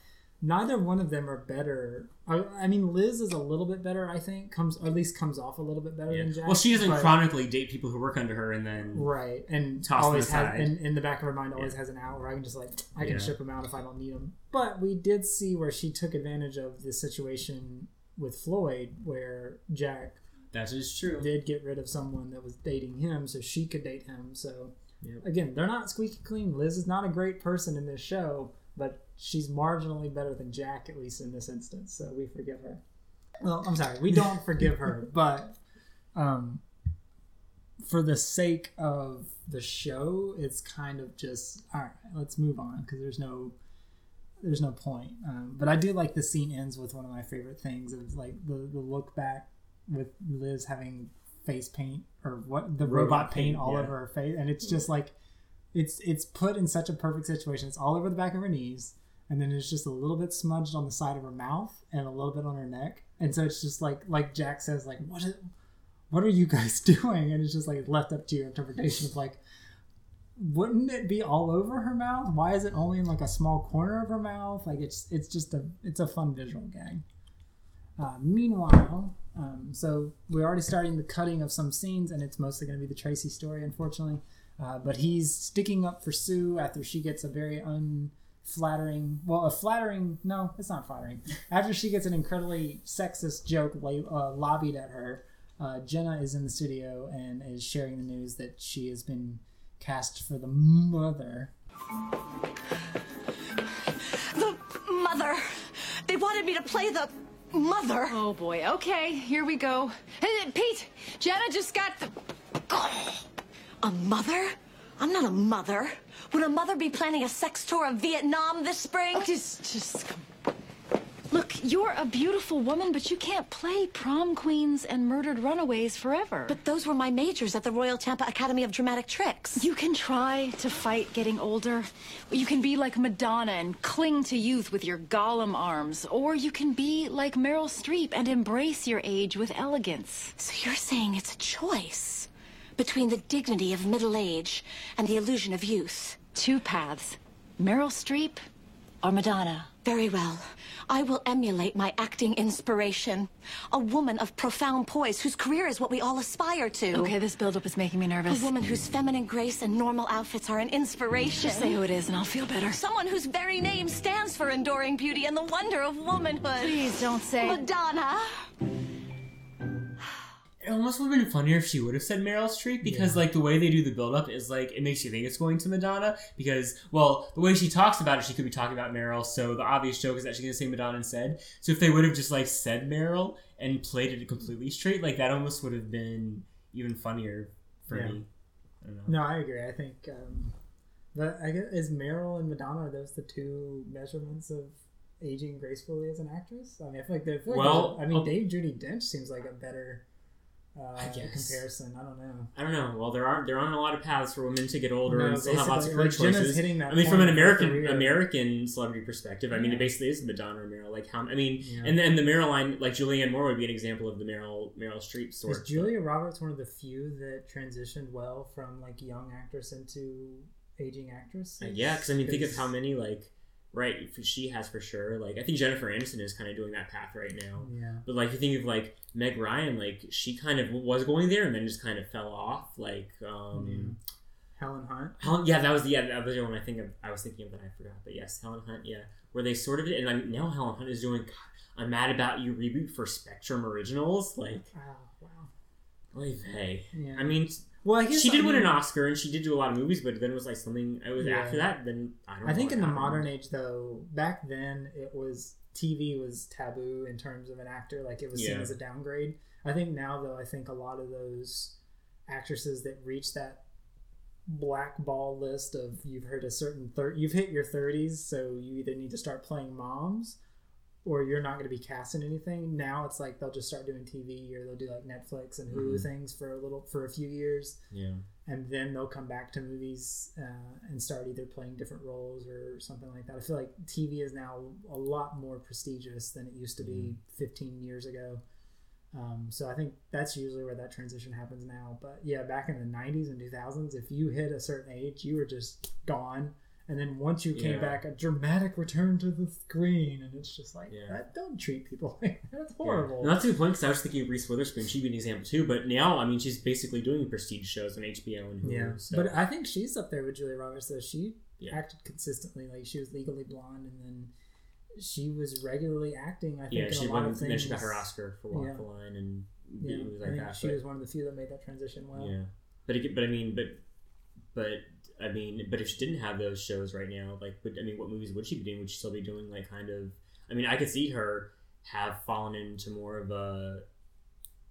neither one of them are better. I, I mean, Liz is a little bit better, I think. Comes or at least comes off a little bit better Yeah. than Jack. Well, she doesn't but- chronically date people who work under her and then Right, and toss always them has in, in the back of her mind always Yeah. has an out where I can just like I can Yeah. ship them out if I don't need them. But we did see where she took advantage of the situation with Floyd, where Jack that is true. did get rid of someone that was dating him, so she could date him. So Yep. again, they're not squeaky clean. Liz is not a great person in this show, but she's marginally better than Jack at least in this instance. So we forgive her. Well, I'm sorry, we don't forgive her, but um, for the sake of the show, it's kind of just all right. Let's move on because there's no there's no point. Um, but I do like the scene ends with one of my favorite things of like the, the look back with Liz having face paint or what the robot, Robot paint, paint, all yeah. over her face, and it's just like it's it's put in such a perfect situation. It's all over the back of her knees, and then it's just a little bit smudged on the side of her mouth and a little bit on her neck, and so it's just like like Jack says like what is what are you guys doing? And it's just like left up to your interpretation of like wouldn't it be all over her mouth? Why is it only in like a small corner of her mouth? Like it's it's just a it's a fun visual gag. Uh, meanwhile, um, so we're already starting the cutting of some scenes, and it's mostly going to be the Tracy story, unfortunately. Uh, but he's sticking up for Sue after she gets a very unflattering, well, a flattering, no, it's not flattering. After she gets an incredibly sexist joke la- uh, lobbied at her, uh, Jenna is in the studio and is sharing the news that she has been cast for the mother. The mother. They wanted me to play the mother. Oh boy. Okay, here we go. Hey, Pete, Jenna just got the. A mother? I'm not a mother. Would a mother be planning a sex tour of Vietnam this spring? Oh, just, just. Look, you're a beautiful woman, but you can't play prom queens and murdered runaways forever. But those were my majors at the Royal Tampa Academy of Dramatic Tricks. You can try to fight getting older. You can be like Madonna and cling to youth with your Gollum arms. Or you can be like Meryl Streep and embrace your age with elegance. So you're saying it's a choice between the dignity of middle age and the illusion of youth? Two paths Meryl Streep or Madonna. Very well. I will emulate my acting inspiration. A woman of profound poise whose career is what we all aspire to. Okay, this buildup is making me nervous. A woman whose feminine grace and normal outfits are an inspiration. Just say who it is and I'll feel better. Someone whose very name stands for enduring beauty and the wonder of womanhood. Please don't say. Madonna. It almost would have been funnier if she would have said Meryl Streep because, like, the way they do the build up is like it makes you think it's going to Madonna because, well, the way she talks about it, she could be talking about Meryl. So the obvious joke is that she's gonna say Madonna instead. So if they would have just like said Meryl and played it completely straight, like that almost would have been even funnier for Yeah. me. I don't know. No, I agree. I think um, that I guess is Meryl and Madonna are those the two measurements of aging gracefully as an actress? I mean, I feel like they're. Feel like Well, I mean, oh- Dame Judi Dench seems like a better uh, I guess. comparison. I don't know. I don't know. Well, there aren't there aren't a lot of paths for women to get older No, and still have lots of career like, Jenna's choices. hitting that I mean, from an point in her American. American celebrity perspective, I mean, Yeah. it basically is Madonna or Meryl. Like how I mean, Yeah. and then the Meryl line, like Julianne Moore would be an example of the Meryl Meryl Streep sort. Is Julia Roberts one of the few that transitioned well from like young actress into aging actress? Uh, yeah, because I mean, think of how many like right she has for sure. Like I think Jennifer Aniston is kind of doing that path right now. Yeah. But like you think of like Meg Ryan, like she kind of was going there and then just kind of fell off. Like um, Helen Hunt. Helen, yeah, that was the yeah, that was the one I think of. I was thinking of that I forgot, but yes, Helen Hunt, yeah, where they sort of and I now Helen Hunt is doing. I'm mad about you reboot for Spectrum Originals, like. Wow, wow. Oy vey. Yeah. I mean, Well, I guess, she did I win an Oscar and she did do a lot of movies, but then it was like something. It was Yeah. after that. Then I don't. I think in the modern age, though, back then it was TV was taboo in terms of an actor, like it was seen as a downgrade. I think now, though, I think a lot of those actresses that reach that black ball list of you've heard a certain thir- you've hit your 30s, so you either need to start playing moms or you're not going to be cast in anything. Now it's like they'll just start doing TV or they'll do like Netflix and Hulu Mhm. things for a little for a few years Yeah. and then they'll come back to movies uh, and start either playing different roles or something like that. I feel like TV is now a lot more prestigious than it used to be 15 years ago. Um, so I think that's usually where that transition happens now. But yeah, back in the 90s and 2000s, if you hit a certain age, you were just gone. And then once you came Yeah. back, a dramatic return to the screen, and it's just like Yeah. that. Don't treat people like that. That's horrible. And that's a good point because I was thinking of Reese Witherspoon. She'd be an example too. But now, I mean, she's basically doing prestige shows on HBO and Hulu. Yeah, so. but I think she's up there with Julia Roberts. Though she Yeah. acted consistently, like she was Legally Blonde, and then she was regularly acting. I think yeah, she a lot won. of things. And then she got her Oscar for Walk Yeah. the Line and Yeah, movies I like think that. she but- was one of the few that made that transition well. Yeah, but it, but I mean, but but I mean, but if she didn't have those shows right now, like, would, I mean, what movies would she be doing? Would she still be doing like kind of? I mean, I could see her have fallen into more of a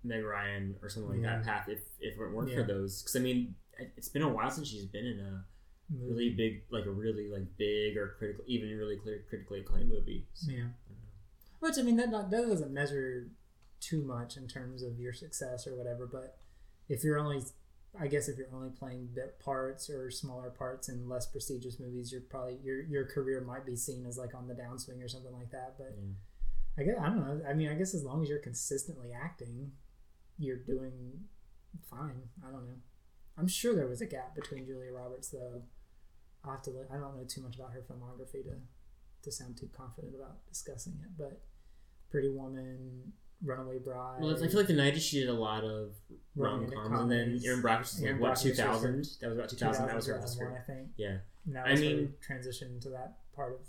Meg Ryan or something like that path if if it weren't Yeah. for those. Because I mean, it- it's been a while since she's been in a really big, like a really like big or critical, even really clear, critically acclaimed movie. So, Yeah. Which I mean that not, that doesn't measure too much in terms of your success or whatever. But if you're only, I guess if you're only playing bit parts or smaller parts in less prestigious movies, you're probably your your career might be seen as like on the downswing or something like that. But I guess I don't know. I mean, I guess as long as you're consistently acting, you're doing fine. I don't know. I'm sure there was a gap between Julia Roberts though. I'll have to. Look, I don't know too much about her filmography to to sound too confident about discussing it, but Pretty Woman, Runaway Bride. Well, I feel like the '90s she did a lot of rom coms, and then. Erin Brockovich was like what 2000? That was about 2000. That was her 2001, Oscar. I think. Yeah, Now I it's mean, transition to that part of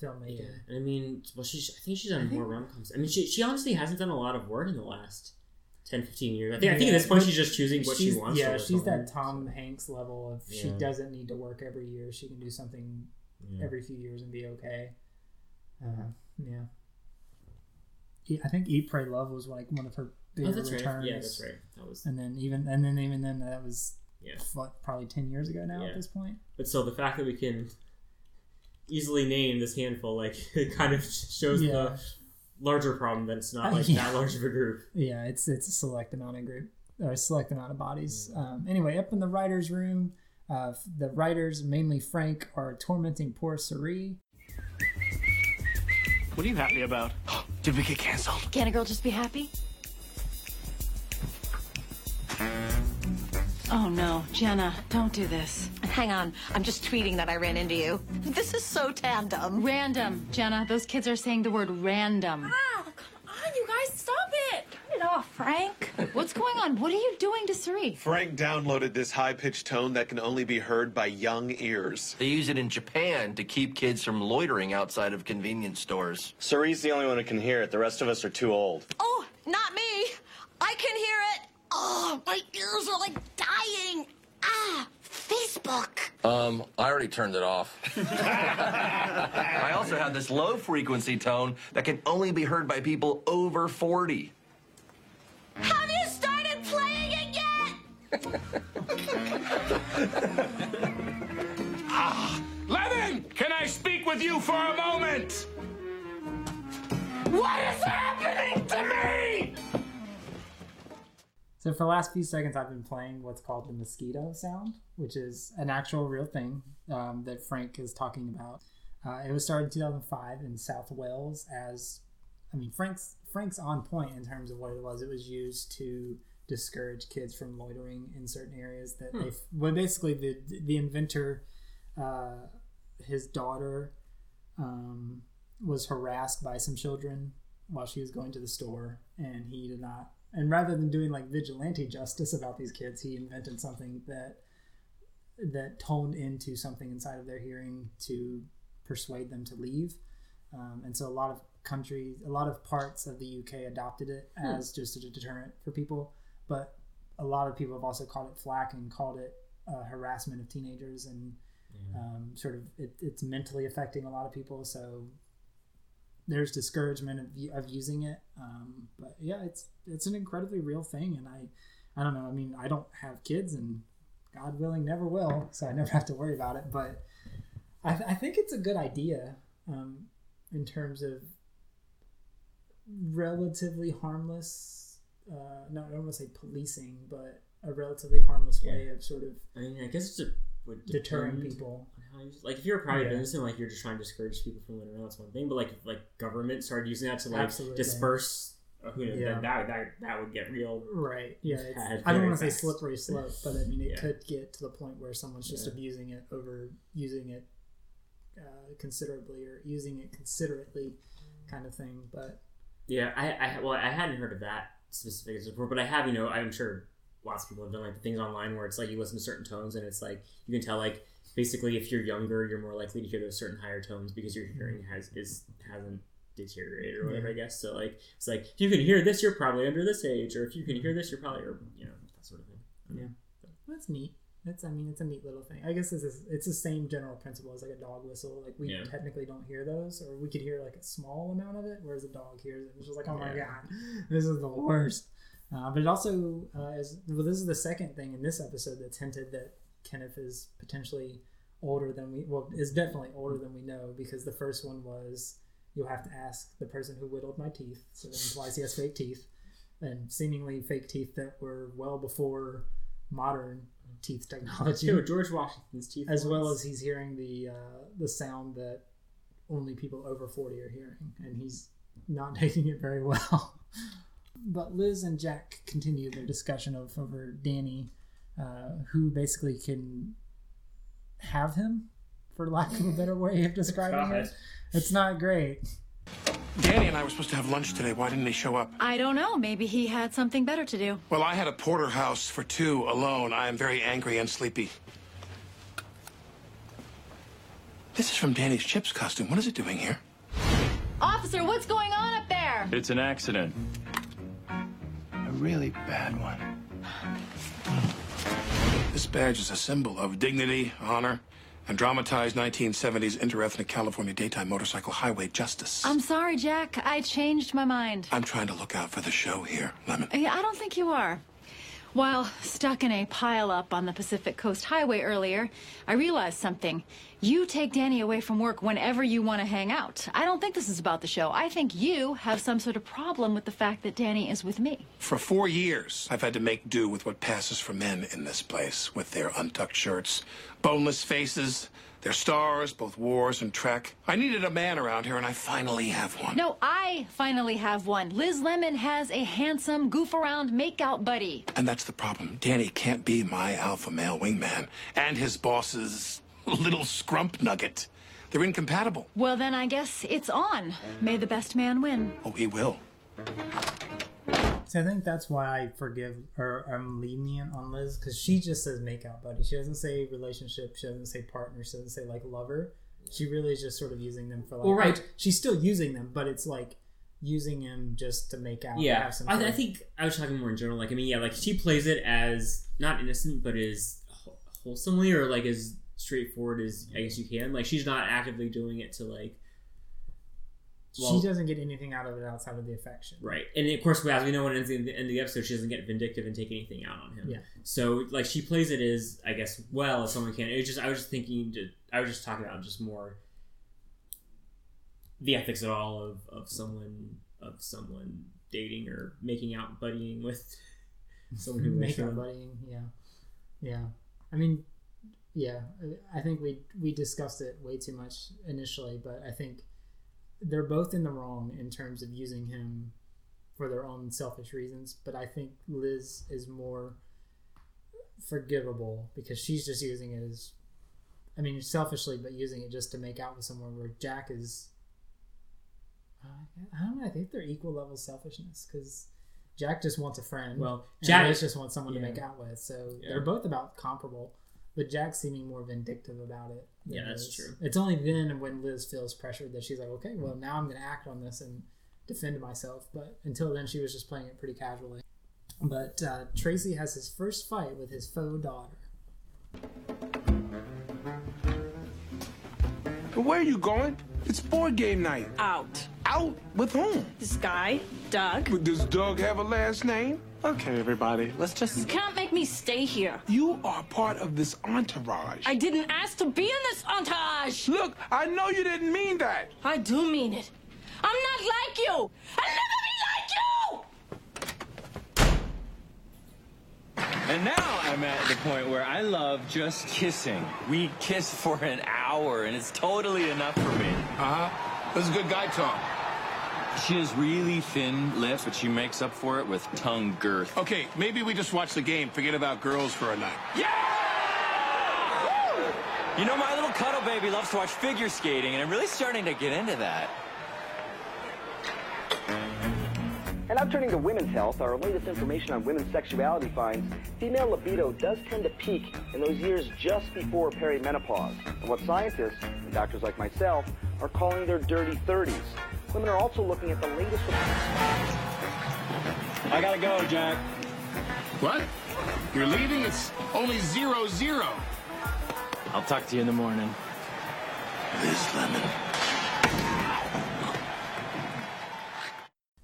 filmmaking. Yeah, I mean, well, she's. I think she's done I more rom coms. I mean, she she honestly hasn't done a lot of work in the last 10, 15 years. I think. I think at this point she's just choosing what she wants. Yeah, she's that Tom Hanks level of she doesn't need to work every year. She can do something Yeah. every few years and be okay. Uh, yeah. Yeah, I think Eat, Pray, Love was like one of her bigger Oh, that's right. returns. Yeah, that's right. That was. And then even and then even then that was Yeah. what probably ten years ago now Yeah. at this point. But still, the fact that we can easily name this handful, like, it kind of shows Yeah. the larger problem that it's not Uh, like yeah. that large of a group. Yeah, it's it's a select amount of group or a select amount of bodies. Um, anyway, up in the writers' room, uh, the writers, mainly Frank, are tormenting poor Cerie. What are you happy about? Did we get canceled? Can a girl just be happy? Oh no, Jenna, don't do this. Hang on, I'm just tweeting that I ran into you. This is so tandem. Random, Jenna. Those kids are saying the word random. Oh, come on, you guys, stop it! Turn it off, Frank. What's going on? What are you doing to Cerie? Frank downloaded this high pitched tone that can only be heard by young ears. They use it in Japan to keep kids from loitering outside of convenience stores. Cerie's the only one who can hear it. The rest of us are too old. Oh, not me. I can hear it. Oh, my ears are like dying. Ah, Facebook. Um, I already turned it off. I also have this low frequency tone that can only be heard by people over 40. Have you started playing it yet? Ah, Lemon, can I speak with you for a moment? What is happening to me? So for the last few seconds, I've been playing what's called the mosquito sound, which is an actual real thing um, that Frank is talking about. Uh, it was started in 2005 in South Wales as, I mean, Frank's Frank's on point in terms of what it was. It was used to discourage kids from loitering in certain areas that Hmm. they. Well, basically, the the inventor, uh, his daughter, um, was harassed by some children while she was going to the store, and he did not. And rather than doing like vigilante justice about these kids, he invented something that that toned into something inside of their hearing to persuade them to leave. Um, and so a lot of countries, a lot of parts of the UK adopted it Hmm. as just a deterrent for people. But a lot of people have also called it flack and called it uh, harassment of teenagers and um, sort of it, it's mentally affecting a lot of people. So there's discouragement of, of using it. Um, but yeah, it's it's an incredibly real thing, and I I don't know. I mean, I don't have kids, and God willing, never will, so I never have to worry about it. But I, I think it's a good idea um, in terms of relatively harmless. Uh, not I don't want to say policing, but a relatively harmless way of sort of I mean, I guess it's a, would deterring people. on how you- Like if you're a private Yeah. business and like you're just trying to discourage people from loitering around, that's one thing. But like if like government started using that to like Absolutely. disperse, uh, Yeah. then that that that would get real. Right. Yeah. I don't want to say slippery slope, but I mean it Yeah. could get to the point where someone's just Yeah. abusing it over using it uh, considerably or using it considerately, kind of thing. But Yeah, I, I well, I hadn't heard of that specific before, but I have, you know, I'm sure lots of people have done like the things online where it's like you listen to certain tones and it's like you can tell like basically if you're younger, you're more likely to hear those certain higher tones because your hearing has is hasn't deteriorated or whatever, Yeah. I guess. So like it's like if you can hear this, you're probably under this age, or if you can hear this, you're probably, or you know, that sort of thing. yeah, that's neat. That's I mean it's a neat little thing. I guess it's it's the same general principle as like a dog whistle. Like we Yeah. technically don't hear those, or we could hear like a small amount of it, whereas a dog hears it. It's just like oh my Yeah. god, this is the worst. Uh, but it also uh, is well. This is the second thing in this episode that's hinted that Kenneth is potentially older than we well is definitely older than we know because the first one was you'll have to ask the person who whittled my teeth, so that implies he has fake teeth, and seemingly fake teeth that were well before modern teeth technology. Dude, George Washington's teeth, as well as he's hearing the uh, the sound that only people over forty are hearing, and he's not taking it very well. but Liz and Jack continue their discussion of over Danny, uh, who basically can have him, for lack of a better way of describing God. it. It's not great. Danny and I were supposed to have lunch today. Why didn't he show up? I don't know. Maybe he had something better to do. Well, I had a porterhouse for two alone. I am very angry and sleepy. This is from Danny's Chips costume. What is it doing here? Officer, what's going on up there? It's an accident. A really bad one. This badge is a symbol of dignity, honor, and dramatized 1970s interethnic California daytime motorcycle highway justice. I'm sorry, Jack. I changed my mind. I'm trying to look out for the show here, Lemon. Yeah, I don't think you are. While stuck in a pileup on the Pacific Coast Highway earlier, I realized something. You take Danny away from work whenever you want to hang out. I don't think this is about the show. I think you have some sort of problem with the fact that Danny is with me. For four years, I've had to make do with what passes for men in this place, with their untucked shirts, boneless faces, their stars, both wars and trek. I needed a man around here, and I finally have one. No, I finally have one. Liz Lemon has a handsome, goof around makeout buddy. And that's the problem. Danny can't be my alpha male wingman, and his boss's little scrump nugget. They're incompatible. Well, then I guess it's on. May the best man win. Oh, he will. So I think that's why I forgive or I'm lenient on Liz because she just says make makeout buddy. She doesn't say relationship. She doesn't say partner. She doesn't say like lover. She really is just sort of using them for like. Well, right. She's still using them, but it's like using him just to make out. or Yeah, have some I, I think I was talking more in general. Like, I mean, yeah, like she plays it as not innocent, but as wh- wholesomely or like as straightforward as I guess you can. Like, she's not actively doing it to like. well- she doesn't get anything out of it outside of the affection. Right, and of course, as we know, when at the end of the episode, she doesn't get vindictive and take anything out on him. Yeah. So, like, she plays it as, I guess, well as someone can. It was just, I was just thinking, to, I was just talking about just more the ethics at all of, of someone of someone dating or making out, buddying with someone who make out buddying. Yeah, yeah. I mean, yeah. I think we we discussed it way too much initially, but I think they're both in the wrong in terms of using him for their own selfish reasons. But I think Liz is more forgivable because she's just using it as, I mean, selfishly, but using it just to make out with someone. Where Jack is, uh, I don't know. I think they're equal level selfishness because Jack just wants a friend. Well, Jack- Liz just wants someone to make out with. So Yeah. they're both about comparable, but Jack's seeming more vindictive about it. Yeah, that's Liz. true. It's only then when Liz feels pressured that she's like, okay, well now I'm going to act on this and defend myself. But until then, she was just playing it pretty casually. But uh, Tracy has his first fight with his faux daughter. Where are you going? It's board game night. Out. Out? With whom? This guy, Doug. But does Doug have a last name? Okay, everybody, let's just. You can't make me stay here. You are part of this entourage. I didn't ask to be in this entourage. Look, I know you didn't mean that. I do mean it. I'm not like you. I'll never be like you. And now I'm at the point where I love just kissing. We kiss for an hour, and it's totally enough for me. Uh huh. This is good guy talk. She has really thin lips, but she makes up for it with tongue girth. Okay, maybe we just watch the game. Forget about girls for a night. Yeah! You know, my little cuddle baby loves to watch figure skating, and I'm really starting to get into that. And now turning to women's health, our latest information on women's sexuality finds female libido does tend to peak in those years just before perimenopause. And what scientists, and doctors like myself, are calling their dirty 30s. Women are also looking at the latest. I gotta go, Jack. What? You're leaving? It's only zero zero. I'll talk to you in the morning. Liz Lemon.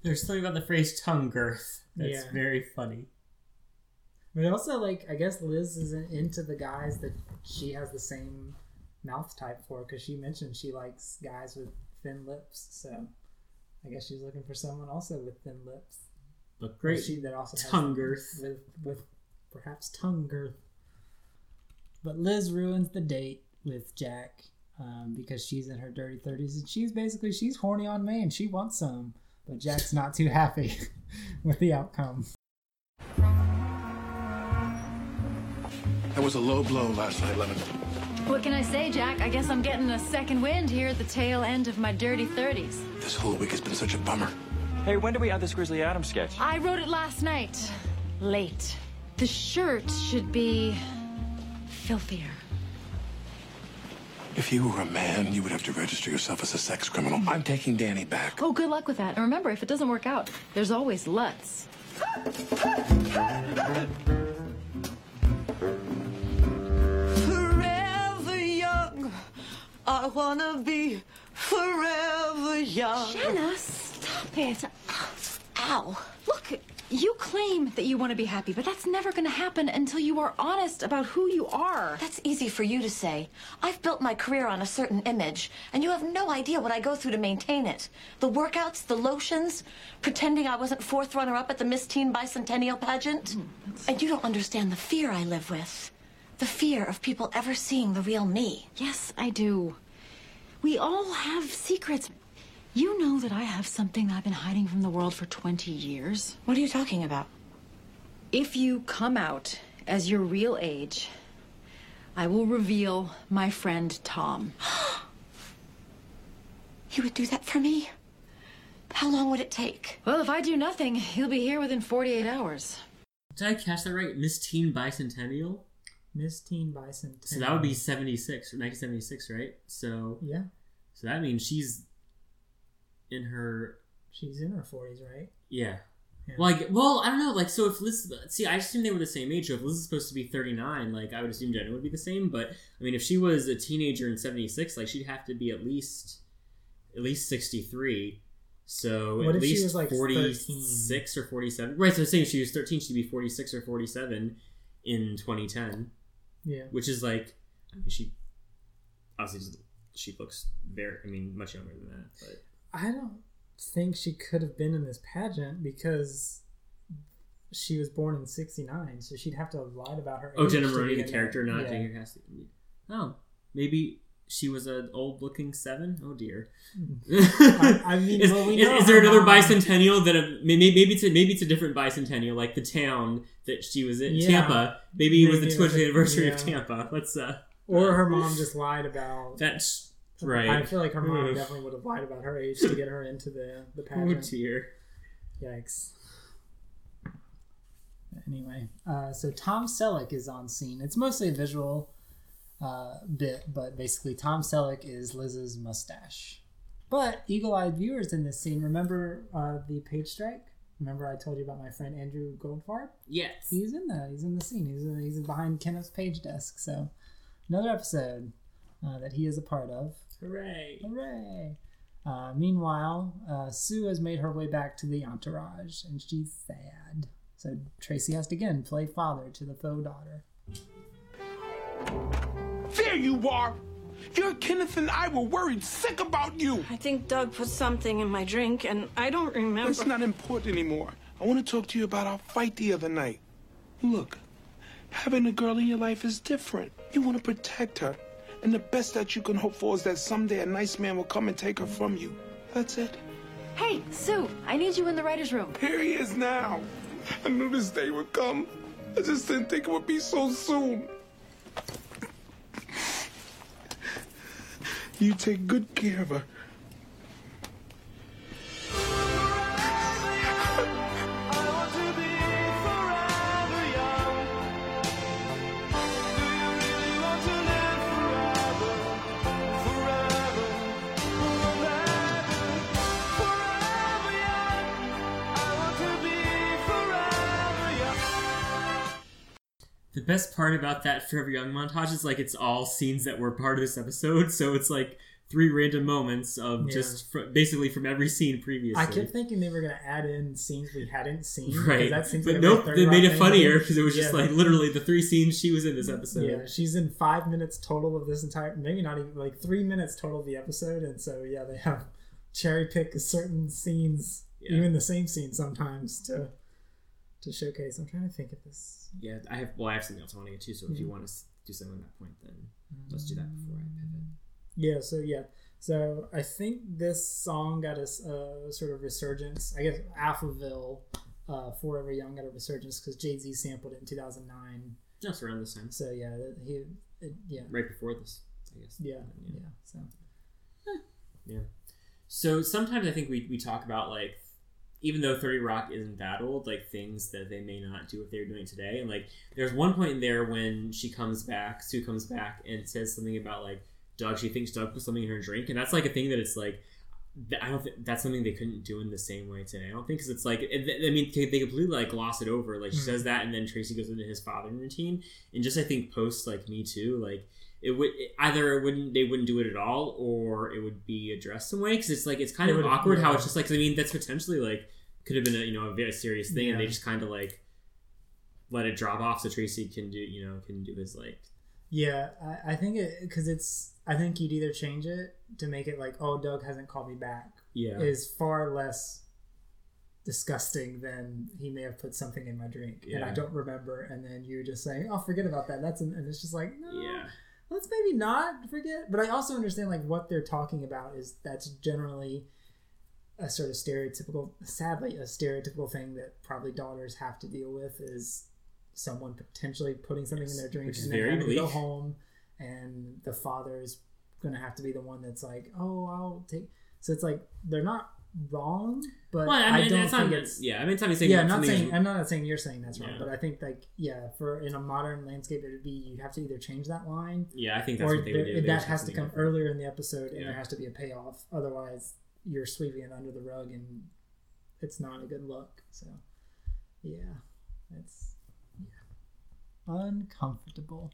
There's something about the phrase tongue girth that's Yeah. very funny. But also, like, I guess Liz isn't into the guys that she has the same mouth type for because she mentioned she likes guys with thin lips. So I guess she's looking for someone also with thin lips. But great She that also has tongue girth. with with perhaps tongue girth. But Liz ruins the date with Jack um, because she's in her dirty thirties and she's basically she's horny on me and she wants some, but Jack's not too happy with the outcome. That was a low blow last night, Lemon. What can I say, Jack? I guess I'm getting a second wind here at the tail end of my dirty 30s. This whole week has been such a bummer. Hey, when do we add this Grizzly Adams sketch? I wrote it last night. Late. The shirt should be filthier. If you were a man, you would have to register yourself as a sex criminal. I'm taking Danny back. Oh, good luck with that. And remember, if it doesn't work out, there's always Lutz. I wanna be forever young. Shanna, stop it. Ow. Look, you claim that you want to be happy, but that's never going to happen until you are honest about who you are. That's easy for you to say. I've built my career on a certain image, and you have no idea what I go through to maintain it. The workouts, the lotions, pretending I wasn't fourth runner up at the Miss Teen Bicentennial pageant. Hmm, and you don't understand the fear I live with. The fear of people ever seeing the real me. Yes, I do. We all have secrets. You know that I have something I've been hiding from the world for 20 years. What are you talking about? If you come out as your real age, I will reveal my friend Tom. You would do that for me? How long would it take? Well, if I do nothing, he'll be here within 48 hours. Did I catch that right? Miss Teen Bicentennial? Miss Teen Bison. So that would be 76, or 1976, right? So Yeah. So that means she's in her She's in her forties, right? Yeah. Yeah. Like, well, I don't know. Like, so if Liz, see, I assume they were the same age. So if Liz is supposed to be thirty nine, like, I would assume Jenna would be the same. But I mean, if she was a teenager in seventy six, like, she'd have to be at least, at least sixty three. So What at least like, forty six or forty seven. Right. So I'm saying if she was thirteen, she'd be forty six or forty seven in twenty ten. Yeah. Which is like, I mean, she obviously she looks very. I mean, much younger than that. But I don't think she could have been in this pageant because she was born in 69, so she'd have to have lied about her. Oh, age Jenna Maroney, the character, not Yeah. Cassidy. Oh, maybe she was an old-looking seven. Oh dear. I- I mean, is, well, we is- know is there another mom- bicentennial that a, maybe maybe it's a, maybe it's a different bicentennial, like the town that she was in, Yeah. Tampa. Maybe it was the Maybe 20th anniversary yeah. of Tampa. Let's uh. Or her mom just lied about. That's right. I feel like her mom Ugh. definitely would have lied about her age to get her into the the pageant. Oh pageant. dear. Yikes. Anyway, uh, so Tom Selleck is on scene. It's mostly a visual uh, bit, but basically Tom Selleck is Liz's mustache. But eagle-eyed viewers in this scene remember uh, the page strike. Remember I told you about my friend Andrew Goldfarb? Yes. He's in that. He's in the scene. He's he's behind Kenneth's page desk. So another episode uh, that he is a part of. Hooray! Hooray! Uh, meanwhile, uh, Sue has made her way back to the entourage, and she's sad. So Tracy has to again play father to the faux daughter. There you are! Your Kenneth and I were worried sick about you! I think Doug put something in my drink, and I don't remember. That's not important anymore. I want to talk to you about our fight the other night. Look, having a girl in your life is different. You want to protect her. And the best that you can hope for is that someday a nice man will come and take her from you. That's it. Hey, Sue, I need you in the writer's room. Here he is now. I knew this day would come. I just didn't think it would be so soon. You take good care of her. Best part about that Forever Young montage is like it's all scenes that were part of this episode, so it's like three random moments of Yeah. just fr- basically from every scene previously. I kept thinking they were gonna add in scenes we hadn't seen, right, That seems but like nope, they made it funnier because it was just Yeah. like literally the three scenes she was in this episode. Yeah, she's in five minutes total of this entire, maybe not even like three minutes total of the episode, and so yeah, they have cherry pick certain scenes, Yeah. even the same scene sometimes to to showcase. I'm trying to think of this. Yeah, I have. Well, I have something else I want to get to. So if you Mhm. want to do something on that point, then let's do that before I pivot. Yeah, so yeah, so I think this song got a uh, sort of resurgence. I guess Alphaville, uh, Forever Young got a resurgence because Jay Z sampled it in 2009. Just around this time. So yeah, he, it, yeah, Right before this, I guess. yeah, yeah. So Yeah. So sometimes I think we, we talk about like even though 30 Rock isn't that old, like things that they may not do if they were doing it today. And like there's one point in there when she comes back, Sue comes back and says something about like Doug, she thinks Doug put something in her drink. And that's like a thing that it's like, I don't think that's something they couldn't do in the same way today. I don't think because it's like, it, I mean, they completely like gloss it over. Like she Mhm. says that, and then Tracy goes into his fathering routine, and just I think post like Me Too, like it would either it wouldn't they wouldn't do it at all, or it would be addressed some way because it's like it's kind It of awkward how it's just like 'cause I mean that's potentially like could have been a you know a very serious thing, and they just kind of like let it drop off so Tracy can do you know can do his like yeah, I, I think it because it's. I think you'd either change it to make it like, oh, Doug hasn't called me back. Yeah. is far less disgusting than he may have put something in my drink and I don't remember. And then you just saying, oh, forget about that. That's an, and it's just like, no, yeah let's maybe not forget. But I also understand like what they're talking about is that's generally a sort of stereotypical, sadly, a stereotypical thing that probably daughters have to deal with is someone potentially putting something in their drink and then having to go home, and the father is going to have to be the one that's like, oh, I'll take. So it's like they're not wrong, but Well, I I, don't it's not- think it's yeah, I mean, saying yeah. I'm not is- saying I'm not saying you're saying that's wrong, Yeah. but I think like yeah, for in a modern landscape, it would be you'd have to either change that line. Yeah, I think that's or what they would do. They That has to come different. earlier in the episode, and Yeah. there has to be a payoff. Otherwise, you're sweeping it under the rug and it's not a good look. So yeah, it's yeah uncomfortable.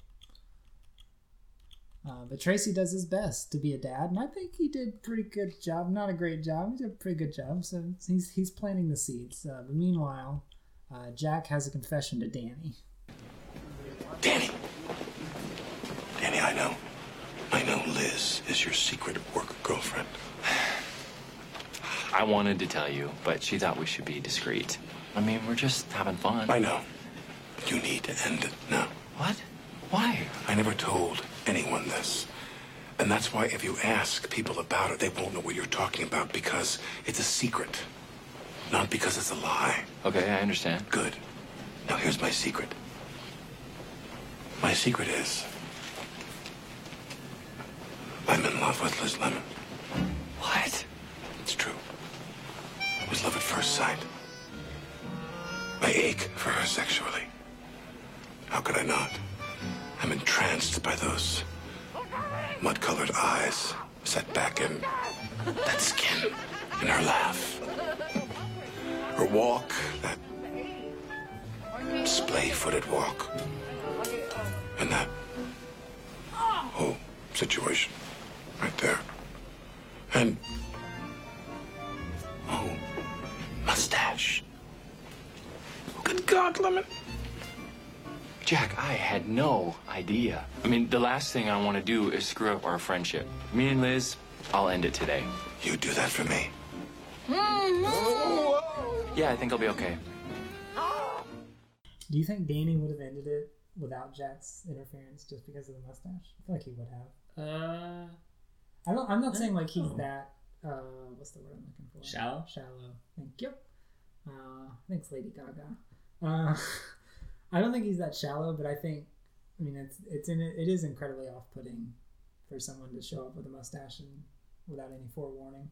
Uh, but Tracy does his best to be a dad, and I think he did pretty good job. Not a great job, he did a pretty good job. So he's he's planting the seeds. Uh, but meanwhile, uh, Jack has a confession to Danny. Danny. Danny, I know. I know Liz is your secret work girlfriend. I wanted to tell you, but she thought we should be discreet. I mean, we're just having fun. I know. You need to end it now. What? Why? I never told anyone this. And that's why if you ask people about it, they won't know what you're talking about because it's a secret. Not because it's a lie. Okay, I understand. Good. Now here's my secret. My secret is I'm in love with Liz Lemon. What? It's true. It was love at first sight. I ache for her sexually. How could I not? I'm entranced by those mud-colored eyes set back in that skin, and her laugh. Her walk, that splay-footed walk. And that whole situation right there. And oh, mustache. Good God, Lemon. Jack, I had no idea. I mean, the last thing I want to do is screw up our friendship. Me and Liz, I'll end it today. You do that for me. Yeah, I think I'll be okay. Do you think Danny would have ended it without Jack's interference just because of the mustache? I feel like he would have. Uh, I don't. I'm not saying like he's know. that. Uh, what's the word I'm looking for? Shallow? Shallow. Thank you. Uh, thanks, Lady Gaga. Uh, I don't think he's that shallow, but I think, I mean, it's it's in it, is incredibly off-putting for someone to show up with a mustache and without any forewarning.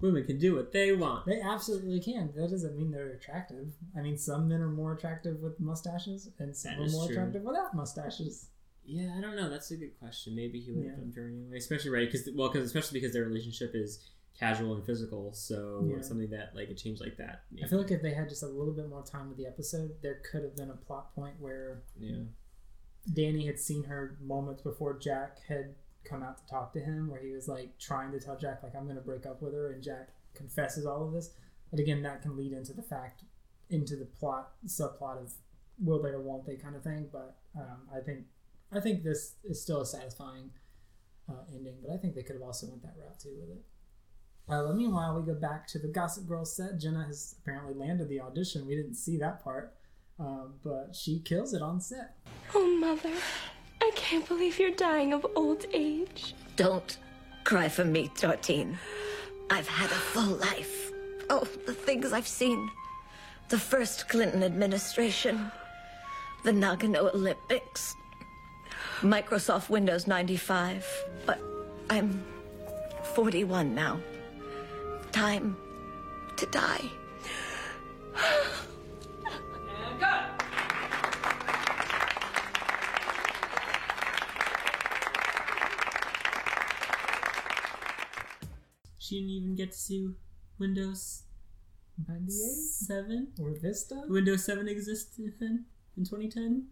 women can do what they want. They absolutely can. That doesn't mean they're attractive. I mean, some men are more attractive with mustaches, and some are more true. attractive without mustaches. Yeah, I don't know. That's a good question. Maybe he would have Yeah. her anyway, especially right because well, because especially because their relationship is casual and physical. So Yeah. something that like a change like that. I feel like if they had just a little bit more time with the episode, there could have been a plot point where yeah. Danny had seen her moments before Jack had come out to talk to him, where he was like trying to tell Jack like I'm going to break up with her, and Jack confesses all of this. But again, that can lead into the fact, into the plot subplot of will they or won't they kind of thing. But um, I think I think this is still a satisfying uh, ending, but I think they could have also went that route too with it. Uh, but meanwhile, we go back to the Gossip Girl set. Jenna has apparently landed the audition. We didn't see that part, um, but she kills it on set. Oh, Mother, I can't believe you're dying of old age. Don't cry for me, Tartine. I've had a full life. Oh, the things I've seen. The first Clinton administration, the Nagano Olympics, Microsoft Windows 95. But I'm 41 now. Time to die. She didn't even get to see Windows 98 Seven or Vista. Windows Seven existed in in 2010.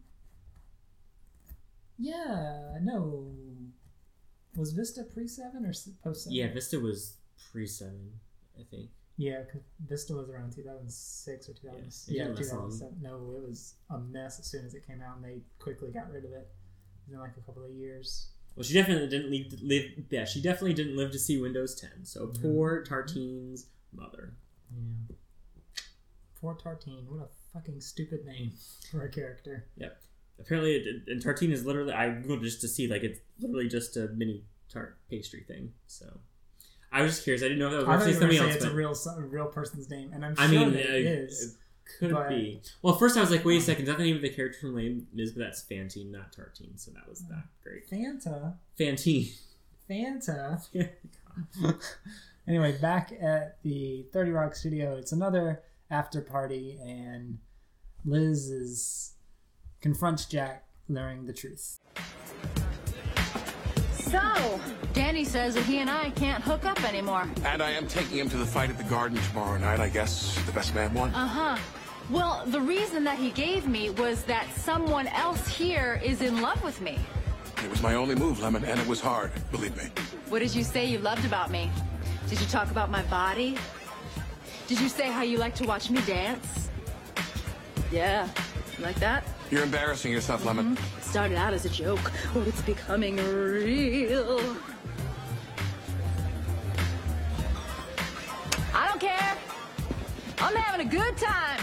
Yeah, no. Was Vista pre seven or post seven? Yeah, Vista was pre seven, I think. Yeah, 'cause Vista was around 2006 or 2000. Yes, it yeah, long. 2007. No, it was a mess as soon as it came out, and they quickly got rid of it within like a couple of years. Well, she definitely didn't live, live. Yeah, she definitely didn't live to see Windows 10. So poor Tartine's mother. Yeah. Poor Tartine. What a fucking stupid name for a character. Yep. Apparently, it, and tartine is literally. I googled just to see like it's literally just a mini tart pastry thing. So I was just curious. I didn't know if that was actually were something gonna say else. it's a real a real person's name, and I'm I sure mean, that it uh, could but- be. Well, first I was like, wait a second, is that the name of the character from Les Mis? But that's Fantine, not Tartine. So that was that great. Fanta. Fantine. Fanta. anyway, back at the 30 Rock studio, it's another after party, and Liz is confronts Jack, learning the truth. So, Danny says that he and I can't hook up anymore. And I am taking him to the fight at the Garden tomorrow night. I guess the best man won. Uh huh. Well, the reason that he gave me was that someone else here is in love with me. It was my only move, Lemon, and it was hard, believe me. What did you say you loved about me? Did you talk about my body? Did you say how you like to watch me dance? Yeah. You like that? You're embarrassing yourself, Lemon. It started out as a joke, but it's becoming real. I don't care. I'm having a good time.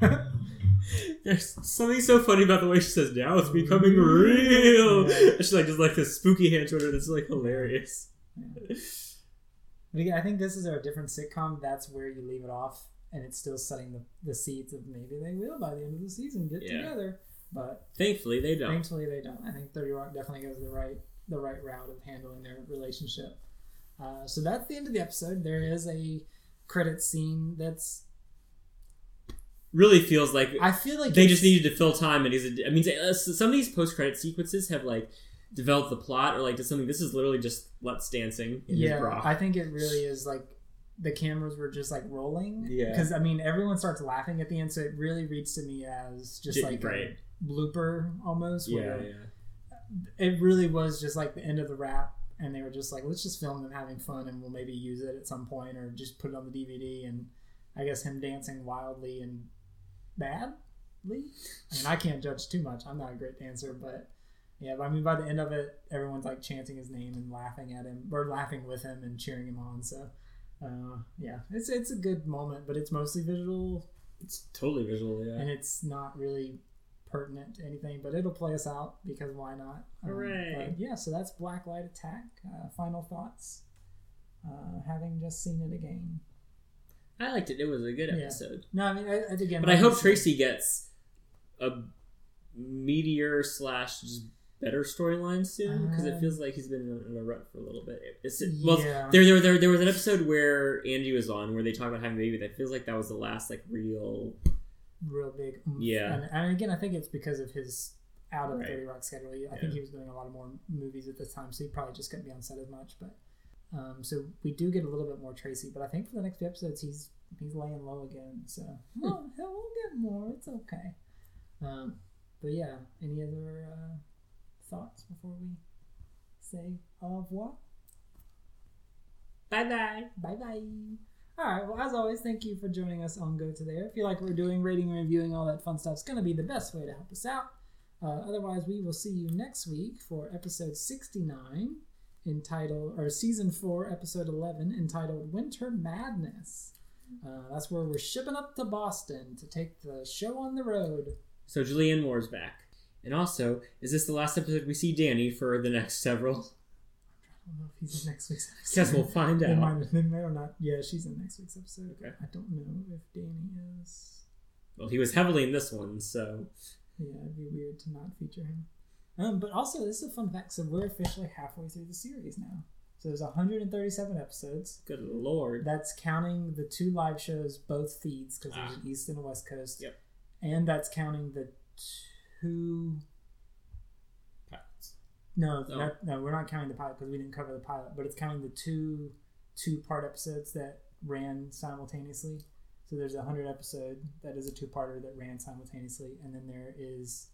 There's something so funny about the way she says now it's becoming real. And She's like just like this spooky hand to her that's like hilarious. But again, I think this is our different sitcom. That's where you leave it off, and it's still setting the, the seeds of maybe they will by the end of the season get Yeah. together. But Thankfully they don't. Thankfully they don't. I think Thirty Rock definitely goes the right the right route of handling their relationship. Uh, so that's the end of the episode. There is a credit scene that's Really feels like I feel like they just needed to fill time and he's a, I mean uh, some of these post credit sequences have like developed the plot or like did something this is literally just Let's dancing yeah. bra. I think it really is like the cameras were just like rolling. Yeah. Because I mean, everyone starts laughing at the end, so it really reads to me as just J- like right. a blooper almost. yeah, yeah. it really was just like the end of the rap and they were just like let's just film them having fun and we'll maybe use it at some point or just put it on the dvd and i guess him dancing wildly and badly i mean i can't judge too much i'm not a great dancer but yeah but i mean by the end of it everyone's like chanting his name and laughing at him or laughing with him and cheering him on so uh, yeah it's it's a good moment but it's mostly visual It's totally visual, yeah. and it's not really pertinent to anything, but it'll play us out because why not? Um, Hooray. but yeah, so that's Blacklight Attack. Uh, final thoughts, uh, having just seen it again. I liked it. It was a good Yeah. episode. No, I mean, I, I, again, But I hope Tracy gets a meteor slash just better storyline soon because it feels like he's been in a rut for a little bit. It's well, Yeah. there, there, there, there was an episode where Angie was on where they talked about having a baby. That feels like that was the last like real. real big. Yeah. and, and again, I think it's because of his out of Right. Thirty Rock schedule. I Yeah. think he was doing a lot of more movies at this time, so he probably just couldn't be on set as much. But um, so we do get a little bit more Tracy, but I think for the next few episodes, he's he's laying low again. So well, he'll we'll get more. It's okay. Um, but yeah, any other uh, thoughts before we say au revoir? Bye bye. Bye bye. All right. Well, as always, thank you for joining us on Go to There. If you like what we're doing, rating and reviewing, all that fun stuff is going to be the best way to help us out. Uh, otherwise, we will see you next week for episode 69, entitled, or season 4, episode 11, entitled Winter Madness. Uh, that's where we're shipping up to Boston to take the show on the road. So Julianne Moore's back, and also is this the last episode we see Danny for the next several? I don't know if he's in next week's episode. Guess we'll find They out. might- they may or not. Yeah, she's in next week's episode. Okay. I don't know if Danny is. Well, he was heavily in this one, so Yeah, it'd be weird to not feature him. Um, but also, this is a fun fact. So we're officially halfway through the series now. So there's 137 episodes. good lord. That's counting the two live shows, both feeds, because there's Ah. an East and a West Coast. Yep. And that's counting the two. No, Oh. that, no, we're not counting the pilot because we didn't cover the pilot. But it's counting the two two-part episodes that ran simultaneously. So there's a hundred episode that is a two-parter that ran simultaneously, and then there is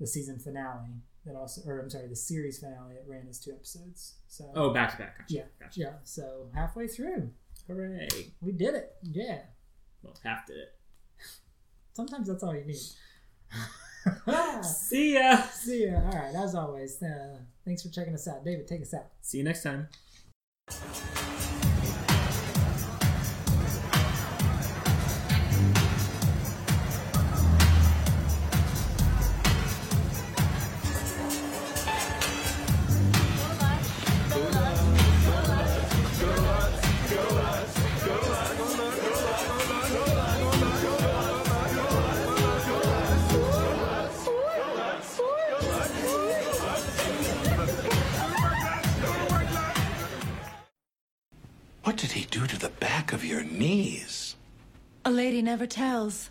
the season finale that also, or I'm sorry, the series finale that ran as two episodes. So Oh, back to back. Gotcha. yeah, Gotcha. yeah. So halfway through, hooray! we did it. Yeah. Well, half did it. Sometimes that's all you need. See ya. See ya. All right. As always, uh, thanks for checking us out, David. Take us out. See you next time. Do to the back of your knees? A lady never tells.